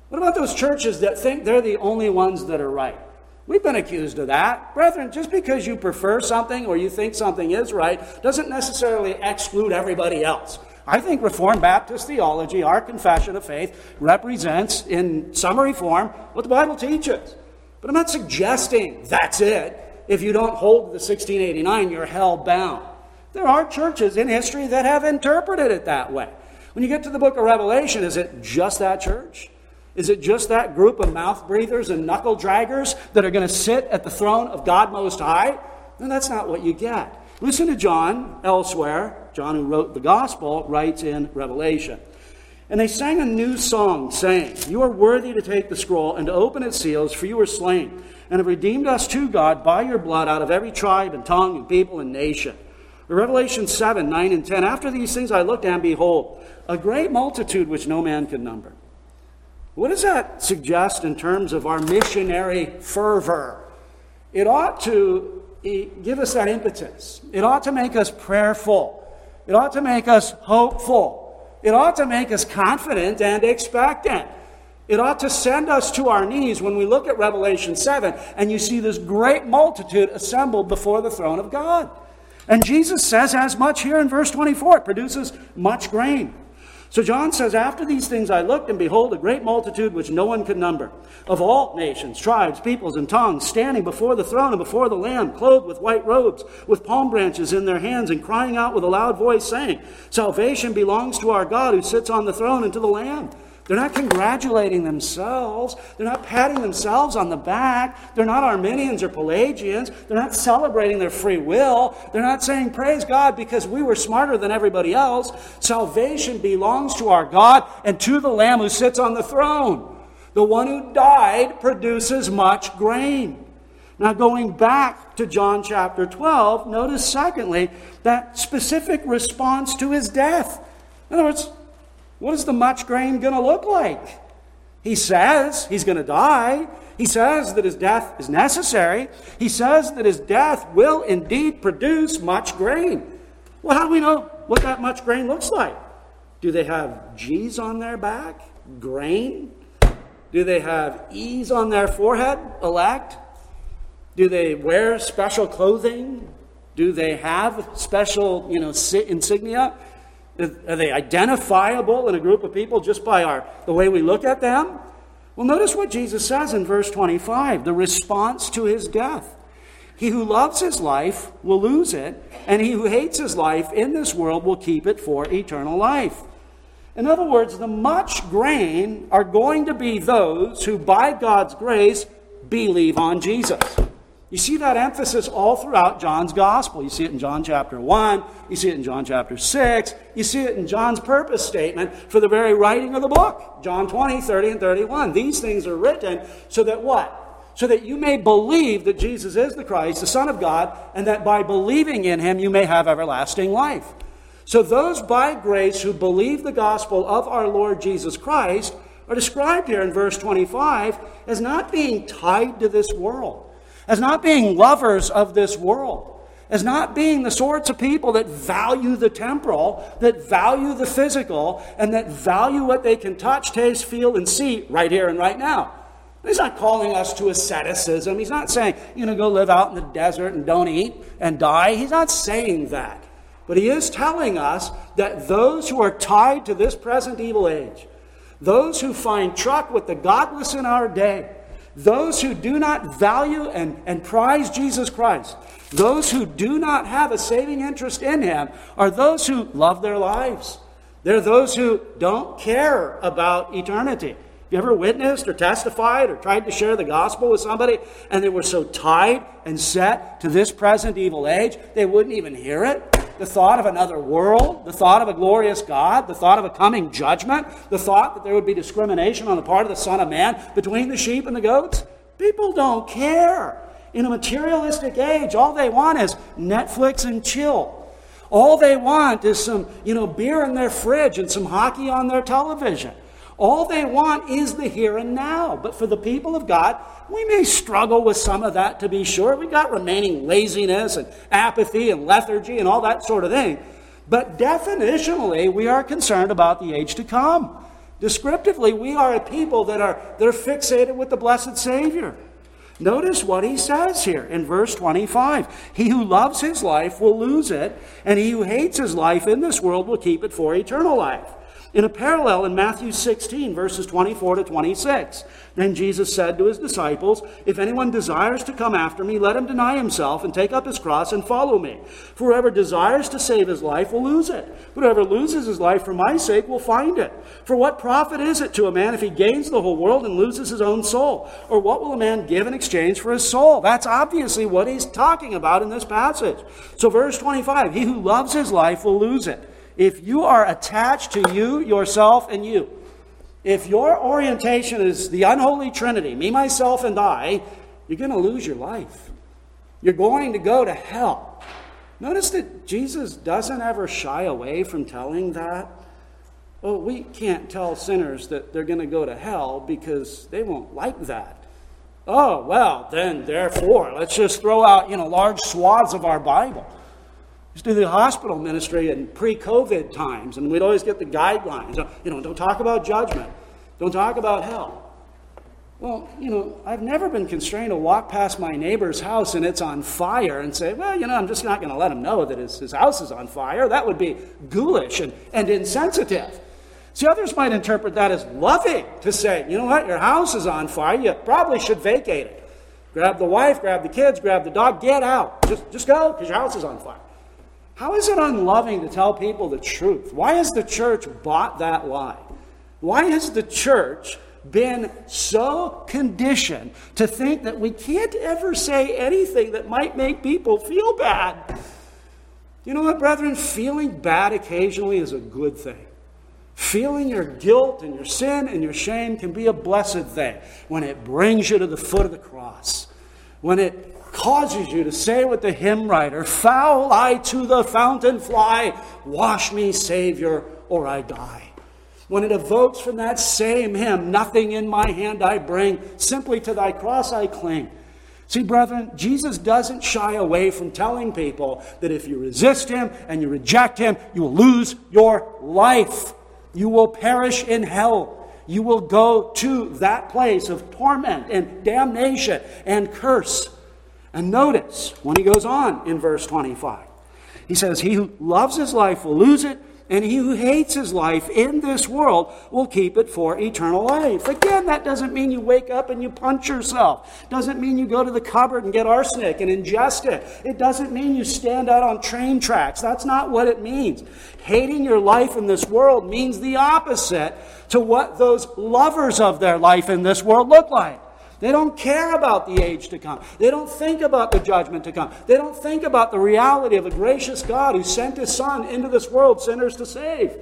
What about those churches that think they're the only ones that are right? We've been accused of that. Brethren, just because you prefer something or you think something is right doesn't necessarily exclude everybody else. I think Reformed Baptist theology, our confession of faith, represents in summary form what the Bible teaches. But I'm not suggesting that's it. If you don't hold the 1689, you're hell bound. There are churches in history that have interpreted it that way. When you get to the book of Revelation, is it just that church? Is it just that group of mouth breathers and knuckle draggers that are going to sit at the throne of God Most High? No, that's not what you get. Listen to John elsewhere. John, who wrote the gospel, writes in Revelation. And they sang a new song, saying, You are worthy to take the scroll and to open its seals, for you were slain, and have redeemed us to God by your blood out of every tribe and tongue and people and nation. Revelation 7, 9, and 10. After these things I looked, and behold, a great multitude which no man can number. What does that suggest in terms of our missionary fervor? It ought to give us that impetus. It ought to make us prayerful. It ought to make us hopeful. It ought to make us confident and expectant. It ought to send us to our knees when we look at Revelation 7 and you see this great multitude assembled before the throne of God. And Jesus says as much here in verse 24. It produces much grain. So John says, After these things I looked, and behold, a great multitude which no one could number, of all nations, tribes, peoples, and tongues, standing before the throne and before the Lamb, clothed with white robes, with palm branches in their hands, and crying out with a loud voice, saying, Salvation belongs to our God who sits on the throne and to the Lamb. They're not congratulating themselves. They're not patting themselves on the back. They're not Arminians or Pelagians. They're not celebrating their free will. They're not saying, Praise God because we were smarter than everybody else. Salvation belongs to our God and to the Lamb who sits on the throne. The one who died produces much grain. Now, going back to John chapter 12, notice secondly that specific response to his death. In other words, what is the much grain going to look like? He says he's going to die. He says that his death is necessary. He says that his death will indeed produce much grain. Well, how do we know what that much grain looks like? Do they have G's on their back? Grain? Do they have E's on their forehead? Elect? Do they wear special clothing? Do they have special, you know, insignia? Are they identifiable in a group of people just by our, the way we look at them? Well, notice what Jesus says in verse 25 the response to his death. He who loves his life will lose it, and he who hates his life in this world will keep it for eternal life. In other words, the much grain are going to be those who, by God's grace, believe on Jesus. You see that emphasis all throughout John's gospel. You see it in John chapter 1, you see it in John chapter 6, you see it in John's purpose statement for the very writing of the book. John 20, 30, and 31. These things are written so that what? So that you may believe that Jesus is the Christ, the Son of God, and that by believing in him you may have everlasting life. So those by grace who believe the gospel of our Lord Jesus Christ are described here in verse 25 as not being tied to this world as not being lovers of this world, as not being the sorts of people that value the temporal, that value the physical, and that value what they can touch, taste, feel, and see right here and right now. He's not calling us to asceticism. He's not saying, you know, go live out in the desert and don't eat and die. He's not saying that. But he is telling us that those who are tied to this present evil age, those who find truck with the godless in our day, those who do not value and, and prize Jesus Christ, those who do not have a saving interest in him, are those who love their lives. They're those who don't care about eternity. Have you ever witnessed or testified or tried to share the gospel with somebody and they were so tied and set to this present evil age they wouldn't even hear it? The thought of another world, the thought of a glorious God, the thought of a coming judgment, the thought that there would be discrimination on the part of the Son of Man between the sheep and the goats. People don't care. In a materialistic age, all they want is Netflix and chill. All they want is some, you know, beer in their fridge and some hockey on their television. All they want is the here and now. But for the people of God, we may struggle with some of that to be sure. We've got remaining laziness and apathy and lethargy and all that sort of thing. But definitionally, we are concerned about the age to come. Descriptively, we are a people that are, that are fixated with the blessed Savior. Notice what he says here in verse 25. He who loves his life will lose it, and he who hates his life in this world will keep it for eternal life. In a parallel in Matthew 16, verses 24 to 26, then Jesus said to his disciples, If anyone desires to come after me, let him deny himself and take up his cross and follow me. For whoever desires to save his life will lose it. But whoever loses his life for my sake will find it. For what profit is it to a man if he gains the whole world and loses his own soul? Or what will a man give in exchange for his soul? That's obviously what he's talking about in this passage. So, verse 25 He who loves his life will lose it if you are attached to you, yourself, and you, if your orientation is the unholy trinity, me, myself, and I, you're going to lose your life. You're going to go to hell. Notice that Jesus doesn't ever shy away from telling that. Oh, we can't tell sinners that they're going to go to hell because they won't like that. Oh, well, then, therefore, let's just throw out, you know, large swaths of our Bible used to do the hospital ministry in pre-COVID times, and we'd always get the guidelines. Uh, you know, don't talk about judgment. Don't talk about hell. Well, you know, I've never been constrained to walk past my neighbor's house and it's on fire and say, well, you know, I'm just not going to let him know that his, his house is on fire. That would be ghoulish and, and insensitive. See, others might interpret that as loving to say, you know what, your house is on fire. You probably should vacate it. Grab the wife, grab the kids, grab the dog, get out. Just, just go because your house is on fire. How is it unloving to tell people the truth? Why has the church bought that lie? Why has the church been so conditioned to think that we can't ever say anything that might make people feel bad? You know what, brethren? Feeling bad occasionally is a good thing. Feeling your guilt and your sin and your shame can be a blessed thing when it brings you to the foot of the cross, when it causes you to say with the hymn writer, Foul I to the fountain fly, wash me, Savior, or I die. When it evokes from that same hymn, Nothing in my hand I bring, simply to thy cross I cling. See, brethren, Jesus doesn't shy away from telling people that if you resist him and you reject him, you will lose your life. You will perish in hell you will go to that place of torment and damnation and curse. And notice when he goes on in verse 25, he says, He who loves his life will lose it, and he who hates his life in this world will keep it for eternal life. Again, that doesn't mean you wake up and you punch yourself. Doesn't mean you go to the cupboard and get arsenic and ingest it. It doesn't mean you stand out on train tracks. That's not what it means. Hating your life in this world means the opposite to what those lovers of their life in this world look like. They don't care about the age to come. They don't think about the judgment to come. They don't think about the reality of a gracious God who sent his Son into this world, sinners to save.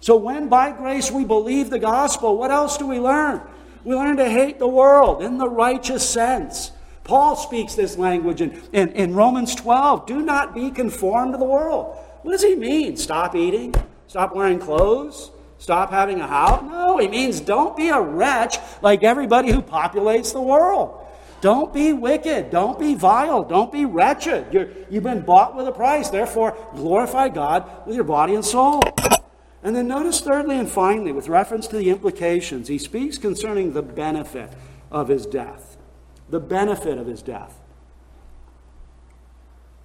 So when by grace we believe the gospel, what else do we learn? We learn to hate the world in the righteous sense. Paul speaks this language in, in, in Romans 12. Do not be conformed to the world. What does he mean? Stop eating? Stop wearing clothes? Stop having a house? No, he means don't be a wretch like everybody who populates the world. Don't be wicked. Don't be vile. Don't be wretched. You're, you've been bought with a price. Therefore, glorify God with your body and soul. And then notice, thirdly and finally, with reference to the implications, he speaks concerning the benefit of his death. The benefit of his death.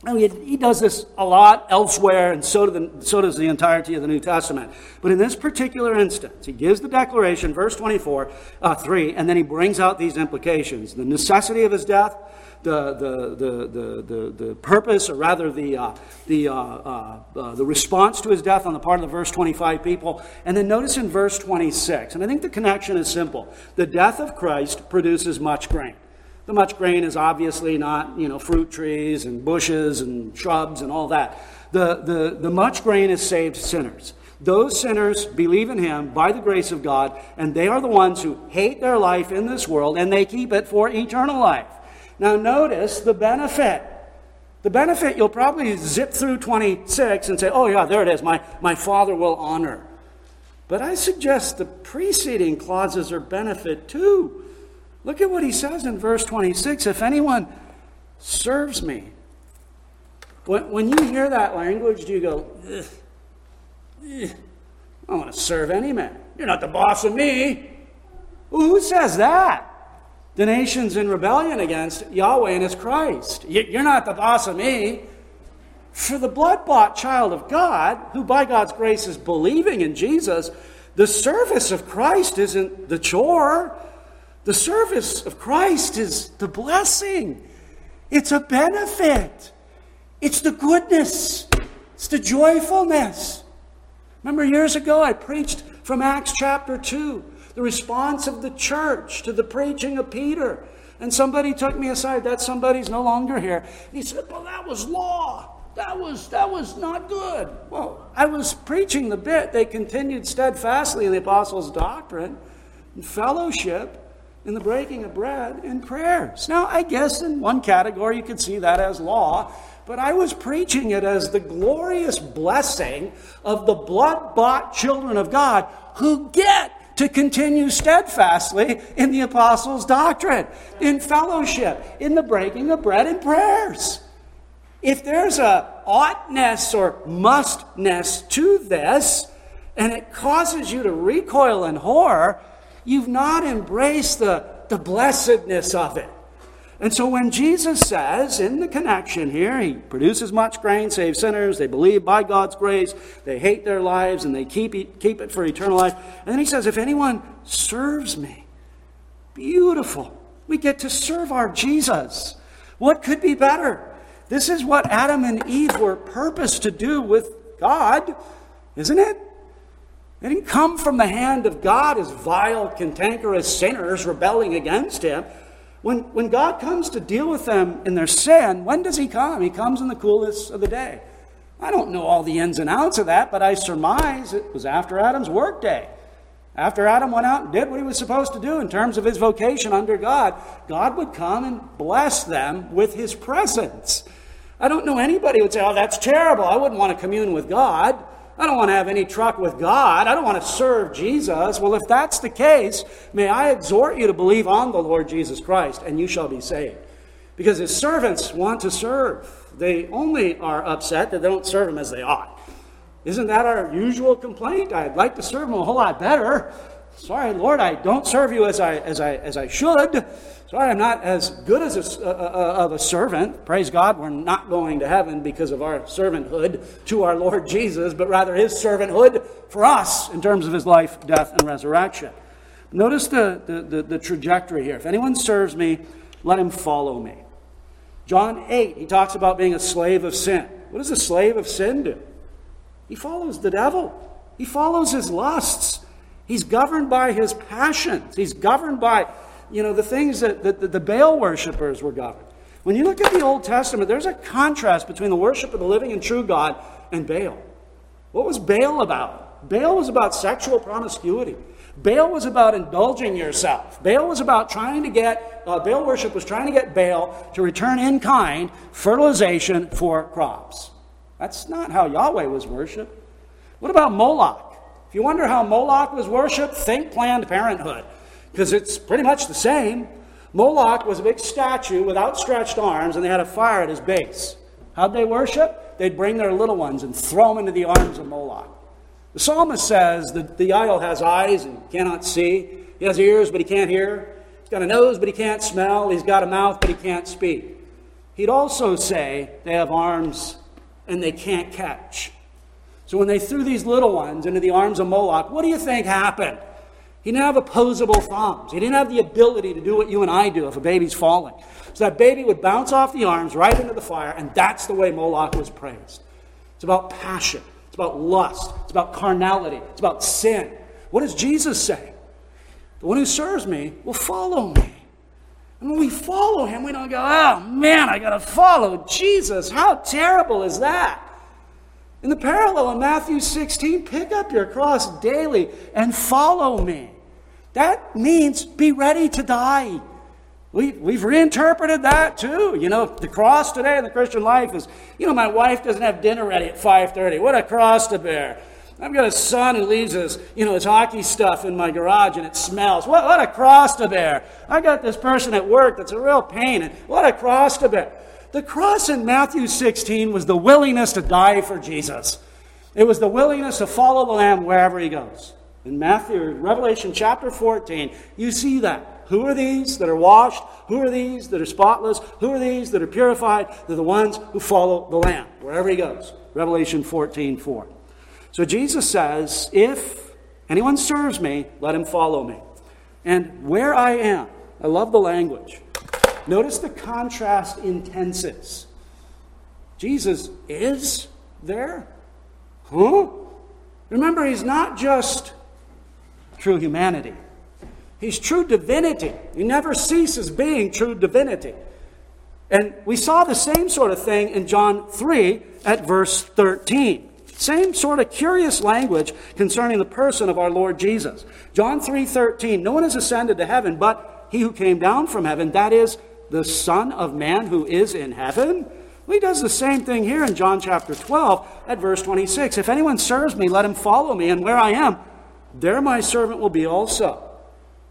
I mean, he does this a lot elsewhere, and so, do the, so, does the entirety of the New Testament. But in this particular instance, he gives the declaration, verse 24, uh, 3, and then he brings out these implications the necessity of his death, the, the, the, the, the, the purpose, or rather the, uh, the, uh, uh, uh the response to his death on the part of the verse 25 people. And then notice in verse 26, and I think the connection is simple the death of Christ produces much grain. The much grain is obviously not, you know, fruit trees and bushes and shrubs and all that. The, the, the much grain is saved sinners. Those sinners believe in him by the grace of God, and they are the ones who hate their life in this world and they keep it for eternal life. Now, notice the benefit. The benefit, you'll probably zip through 26 and say, oh, yeah, there it is. My, my Father will honor. But I suggest the preceding clauses are benefit too. Look at what he says in verse 26 if anyone serves me. When, when you hear that language, do you go, Ugh, ugh, I want to serve any man. You're not the boss of me. Well, who says that? The nations in rebellion against Yahweh and his Christ. You're not the boss of me. For the blood bought child of God, who by God's grace is believing in Jesus, the service of Christ isn't the chore. The service of Christ is the blessing, it's a benefit, it's the goodness, it's the joyfulness. Remember, years ago, I preached from Acts chapter 2, the response of the church to the preaching of Peter. And somebody took me aside. That somebody's no longer here. He said, Well, that was law. That was, that was not good. Well, I was preaching the bit. They continued steadfastly the apostles' doctrine and fellowship in the breaking of bread and prayers. Now, I guess in one category you could see that as law, but I was preaching it as the glorious blessing of the blood bought children of God who get to continue steadfastly in the apostles' doctrine, in fellowship, in the breaking of bread and prayers. If there's a oughtness or mustness to this, and it causes you to recoil in horror, You've not embraced the, the blessedness of it. And so when Jesus says in the connection here, he produces much grain, saves sinners, they believe by God's grace, they hate their lives, and they keep it, keep it for eternal life. And then he says, if anyone serves me, beautiful. We get to serve our Jesus. What could be better? This is what Adam and Eve were purposed to do with God, isn't it? They didn't come from the hand of God as vile, cantankerous sinners rebelling against Him. When, when God comes to deal with them in their sin, when does He come? He comes in the coolness of the day. I don't know all the ins and outs of that, but I surmise it was after Adam's workday. After Adam went out and did what he was supposed to do in terms of his vocation under God, God would come and bless them with his presence. I don't know anybody who would say, Oh, that's terrible. I wouldn't want to commune with God. I don't want to have any truck with God. I don't want to serve Jesus. Well, if that's the case, may I exhort you to believe on the Lord Jesus Christ, and you shall be saved. Because his servants want to serve. They only are upset that they don't serve him as they ought. Isn't that our usual complaint? I'd like to serve him a whole lot better. Sorry, Lord, I don't serve you as I, as I, as I should. Sorry, I'm not as good as a, uh, uh, of a servant. Praise God, we're not going to heaven because of our servanthood to our Lord Jesus, but rather his servanthood for us in terms of his life, death, and resurrection. Notice the, the, the, the trajectory here. If anyone serves me, let him follow me. John 8, he talks about being a slave of sin. What does a slave of sin do? He follows the devil, he follows his lusts. He's governed by his passions. He's governed by, you know, the things that, that, that the Baal worshippers were governed. When you look at the Old Testament, there's a contrast between the worship of the living and true God and Baal. What was Baal about? Baal was about sexual promiscuity. Baal was about indulging yourself. Baal was about trying to get, uh, Baal worship was trying to get Baal to return in kind fertilization for crops. That's not how Yahweh was worshiped. What about Moloch? If you wonder how Moloch was worshipped, think Planned Parenthood, because it's pretty much the same. Moloch was a big statue with outstretched arms, and they had a fire at his base. How'd they worship? They'd bring their little ones and throw them into the arms of Moloch. The psalmist says that the idol has eyes and cannot see. He has ears, but he can't hear. He's got a nose, but he can't smell. He's got a mouth, but he can't speak. He'd also say they have arms and they can't catch. So when they threw these little ones into the arms of Moloch, what do you think happened? He didn't have opposable thumbs. He didn't have the ability to do what you and I do if a baby's falling. So that baby would bounce off the arms right into the fire, and that's the way Moloch was praised. It's about passion, it's about lust, it's about carnality, it's about sin. What does Jesus say? The one who serves me will follow me. And when we follow him, we don't go, oh man, I got to follow Jesus. How terrible is that? In the parallel in Matthew 16, pick up your cross daily and follow me. That means be ready to die. We, we've reinterpreted that too. You know, the cross today in the Christian life is, you know, my wife doesn't have dinner ready at 5.30. What a cross to bear. I've got a son who leaves his, you know, his hockey stuff in my garage and it smells. What, what a cross to bear. I got this person at work that's a real pain, and what a cross to bear. The cross in Matthew 16 was the willingness to die for Jesus. It was the willingness to follow the Lamb wherever he goes. In Matthew, Revelation chapter 14, you see that. Who are these that are washed? Who are these that are spotless? Who are these that are purified? They're the ones who follow the Lamb wherever he goes. Revelation 14, 4. So Jesus says, If anyone serves me, let him follow me. And where I am, I love the language. Notice the contrast in tenses. Jesus is there. Huh? Remember, he's not just true humanity, he's true divinity. He never ceases being true divinity. And we saw the same sort of thing in John 3 at verse 13. Same sort of curious language concerning the person of our Lord Jesus. John 3:13, no one has ascended to heaven but he who came down from heaven, that is the Son of Man who is in heaven? Well, he does the same thing here in John chapter 12 at verse 26. If anyone serves me, let him follow me, and where I am, there my servant will be also.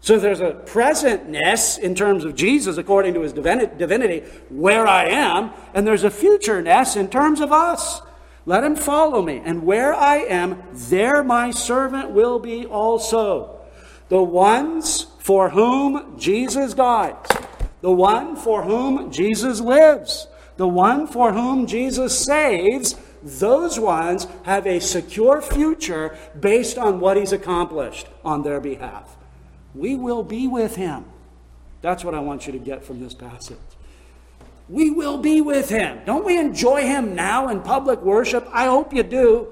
So there's a presentness in terms of Jesus according to his divinity, where I am, and there's a futureness in terms of us. Let him follow me, and where I am, there my servant will be also. The ones for whom Jesus dies the one for whom Jesus lives, the one for whom Jesus saves, those ones have a secure future based on what he's accomplished on their behalf. We will be with him. That's what I want you to get from this passage. We will be with him. Don't we enjoy him now in public worship? I hope you do.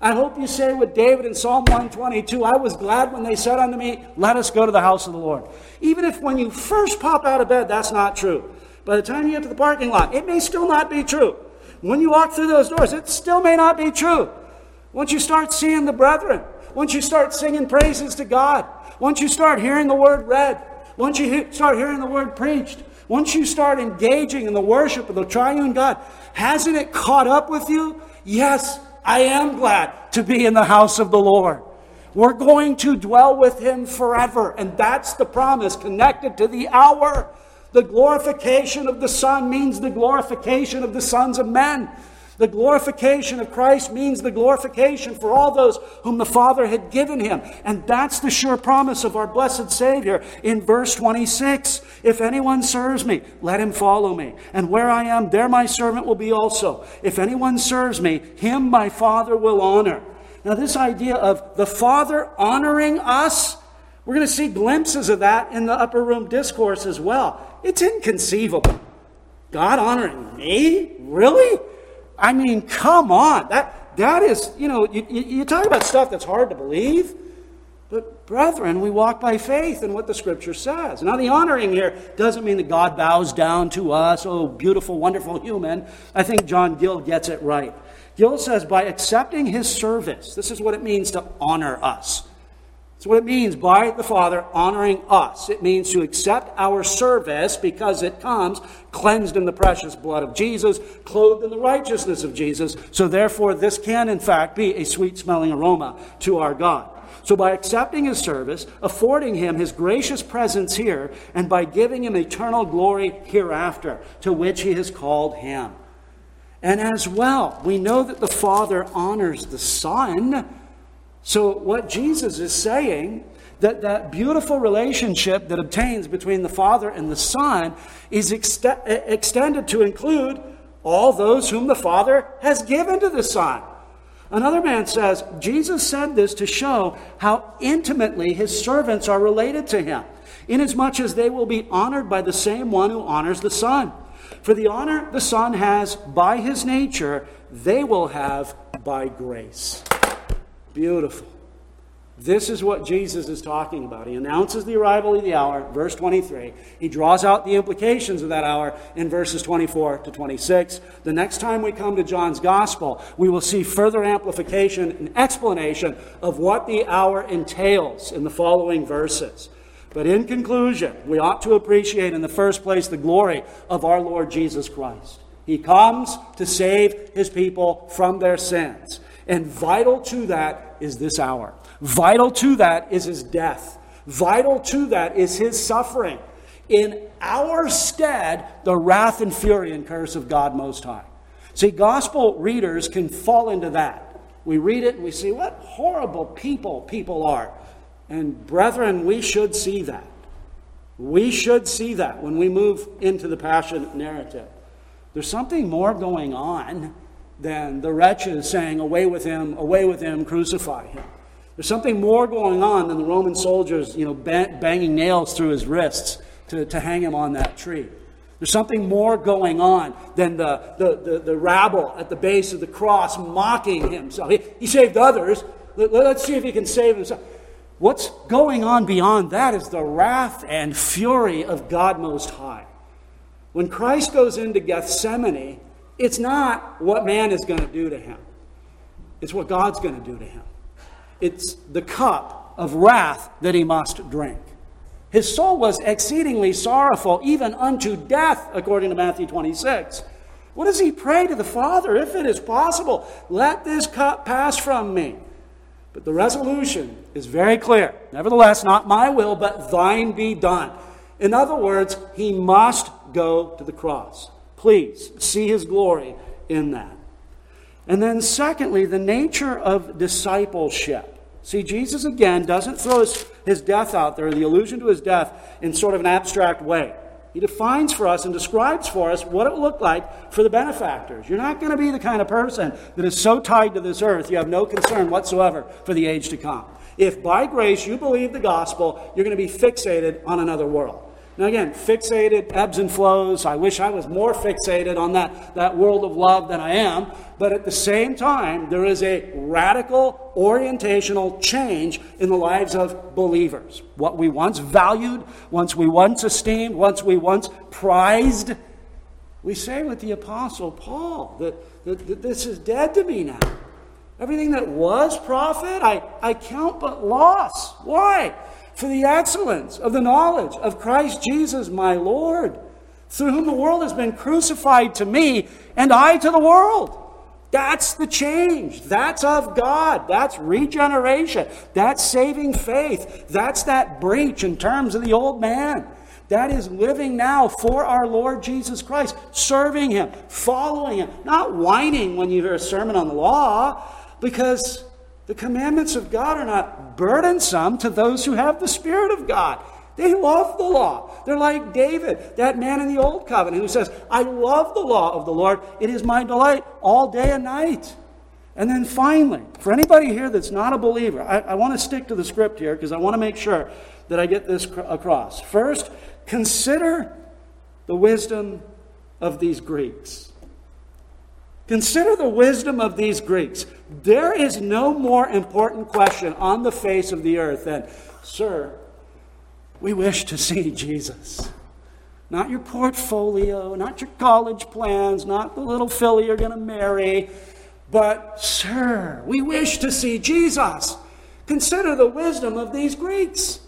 I hope you say with David in Psalm 122, I was glad when they said unto me, Let us go to the house of the Lord. Even if when you first pop out of bed, that's not true. By the time you get to the parking lot, it may still not be true. When you walk through those doors, it still may not be true. Once you start seeing the brethren, once you start singing praises to God, once you start hearing the word read, once you start hearing the word preached, once you start engaging in the worship of the triune God, hasn't it caught up with you? Yes, I am glad to be in the house of the Lord. We're going to dwell with him forever. And that's the promise connected to the hour. The glorification of the Son means the glorification of the sons of men. The glorification of Christ means the glorification for all those whom the Father had given him. And that's the sure promise of our blessed Savior in verse 26. If anyone serves me, let him follow me. And where I am, there my servant will be also. If anyone serves me, him my Father will honor. Now, this idea of the Father honoring us, we're going to see glimpses of that in the upper room discourse as well. It's inconceivable. God honoring me? Really? I mean, come on. That, that is, you know, you, you talk about stuff that's hard to believe. But, brethren, we walk by faith in what the Scripture says. Now, the honoring here doesn't mean that God bows down to us, oh, beautiful, wonderful human. I think John Gill gets it right. Gill says, by accepting his service, this is what it means to honor us. That's what it means by the Father honoring us. It means to accept our service because it comes cleansed in the precious blood of Jesus, clothed in the righteousness of Jesus. So, therefore, this can, in fact, be a sweet smelling aroma to our God. So, by accepting his service, affording him his gracious presence here, and by giving him eternal glory hereafter, to which he has called him. And as well, we know that the Father honors the Son. So, what Jesus is saying that that beautiful relationship that obtains between the Father and the Son is ext- extended to include all those whom the Father has given to the Son. Another man says, Jesus said this to show how intimately his servants are related to him, inasmuch as they will be honored by the same one who honors the Son. For the honor the Son has by his nature, they will have by grace. Beautiful. This is what Jesus is talking about. He announces the arrival of the hour, verse 23. He draws out the implications of that hour in verses 24 to 26. The next time we come to John's gospel, we will see further amplification and explanation of what the hour entails in the following verses. But in conclusion, we ought to appreciate in the first place the glory of our Lord Jesus Christ. He comes to save his people from their sins. And vital to that is this hour. Vital to that is his death. Vital to that is his suffering. In our stead, the wrath and fury and curse of God Most High. See, gospel readers can fall into that. We read it and we see what horrible people people are. And brethren, we should see that. We should see that when we move into the passion narrative. There's something more going on than the wretches saying, Away with him, away with him, crucify him. There's something more going on than the Roman soldiers, you know, banging nails through his wrists to, to hang him on that tree. There's something more going on than the, the, the, the rabble at the base of the cross mocking himself. He, he saved others. Let, let's see if he can save himself. What's going on beyond that is the wrath and fury of God Most High. When Christ goes into Gethsemane, it's not what man is going to do to him, it's what God's going to do to him. It's the cup of wrath that he must drink. His soul was exceedingly sorrowful, even unto death, according to Matthew 26. What does he pray to the Father? If it is possible, let this cup pass from me. But the resolution is very clear. Nevertheless, not my will, but thine be done. In other words, he must go to the cross. Please see his glory in that. And then, secondly, the nature of discipleship. See, Jesus again doesn't throw his, his death out there, the allusion to his death, in sort of an abstract way. He defines for us and describes for us what it will look like for the benefactors. You're not going to be the kind of person that is so tied to this earth you have no concern whatsoever for the age to come. If by grace you believe the gospel, you're going to be fixated on another world. Now, again, fixated, ebbs and flows. I wish I was more fixated on that, that world of love than I am. But at the same time, there is a radical orientational change in the lives of believers. What we once valued, once we once esteemed, once we once prized, we say with the Apostle Paul that, that, that this is dead to me now. Everything that was profit, I, I count but loss. Why? For the excellence of the knowledge of Christ Jesus my Lord, through whom the world has been crucified to me and I to the world. That's the change. That's of God. That's regeneration. That's saving faith. That's that breach in terms of the old man. That is living now for our Lord Jesus Christ, serving Him, following Him, not whining when you hear a sermon on the law, because the commandments of God are not burdensome to those who have the Spirit of God. They love the law. They're like David, that man in the Old Covenant who says, I love the law of the Lord. It is my delight all day and night. And then finally, for anybody here that's not a believer, I, I want to stick to the script here because I want to make sure that I get this across. First, consider the wisdom of these Greeks. Consider the wisdom of these Greeks. There is no more important question on the face of the earth than, Sir, we wish to see Jesus. Not your portfolio, not your college plans, not the little filly you're going to marry, but, Sir, we wish to see Jesus. Consider the wisdom of these Greeks.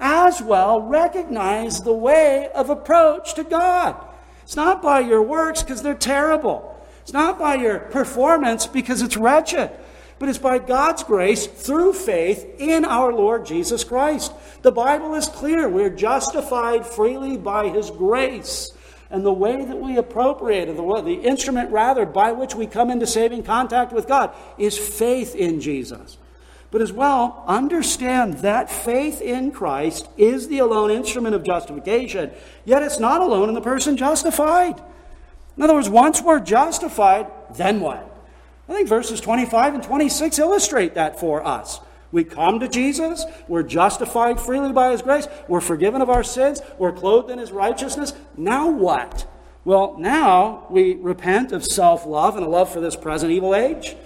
As well, recognize the way of approach to God. It's not by your works because they're terrible. It's not by your performance because it's wretched. but it's by God's grace through faith in our Lord Jesus Christ. The Bible is clear. We're justified freely by His grace. And the way that we appropriate, the, the instrument rather, by which we come into saving contact with God, is faith in Jesus. But as well, understand that faith in Christ is the alone instrument of justification, yet it's not alone in the person justified. In other words, once we're justified, then what? I think verses 25 and 26 illustrate that for us. We come to Jesus, we're justified freely by His grace, we're forgiven of our sins, we're clothed in His righteousness. Now what? Well, now we repent of self love and a love for this present evil age.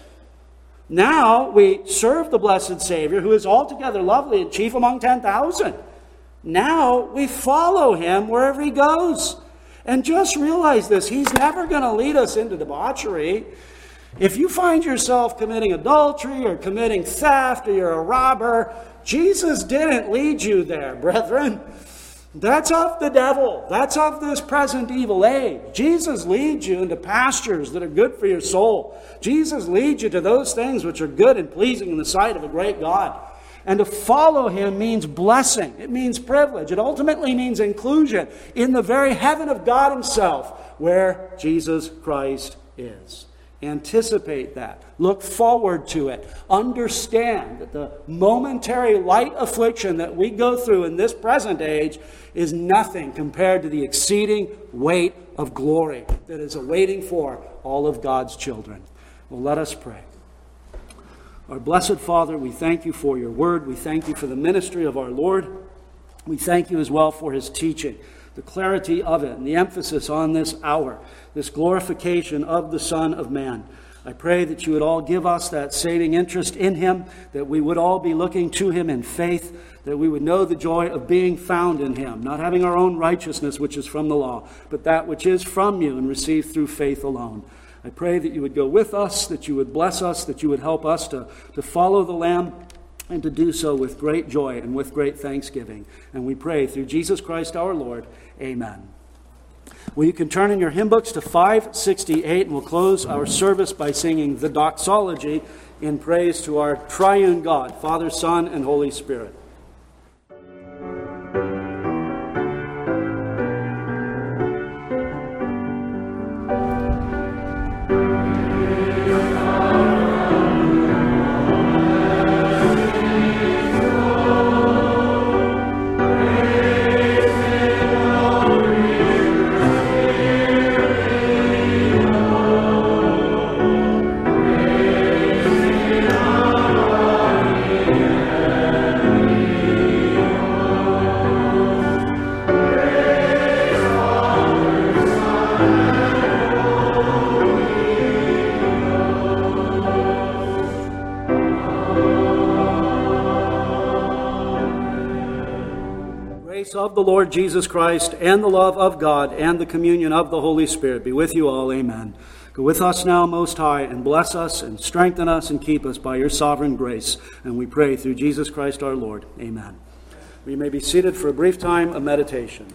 Now we serve the blessed Savior, who is altogether lovely and chief among 10,000. Now we follow Him wherever He goes. And just realize this He's never going to lead us into debauchery. If you find yourself committing adultery or committing theft or you're a robber, Jesus didn't lead you there, brethren. That's of the devil. That's of this present evil age. Jesus leads you into pastures that are good for your soul. Jesus leads you to those things which are good and pleasing in the sight of a great God. And to follow him means blessing, it means privilege, it ultimately means inclusion in the very heaven of God Himself, where Jesus Christ is. Anticipate that. Look forward to it. Understand that the momentary light affliction that we go through in this present age is nothing compared to the exceeding weight of glory that is awaiting for all of God's children. Well, let us pray. Our blessed Father, we thank you for your word. We thank you for the ministry of our Lord. We thank you as well for his teaching the clarity of it, and the emphasis on this hour, this glorification of the Son of Man. I pray that you would all give us that saving interest in him, that we would all be looking to him in faith, that we would know the joy of being found in him, not having our own righteousness, which is from the law, but that which is from you and received through faith alone. I pray that you would go with us, that you would bless us, that you would help us to, to follow the Lamb and to do so with great joy and with great thanksgiving. And we pray through Jesus Christ our Lord. Amen. Well, you can turn in your hymn books to 568, and we'll close our service by singing the doxology in praise to our triune God, Father, Son, and Holy Spirit. Of the Lord Jesus Christ and the love of God and the communion of the Holy Spirit be with you all. Amen. Go with us now, Most High, and bless us and strengthen us and keep us by your sovereign grace. And we pray through Jesus Christ our Lord. Amen. We may be seated for a brief time of meditation.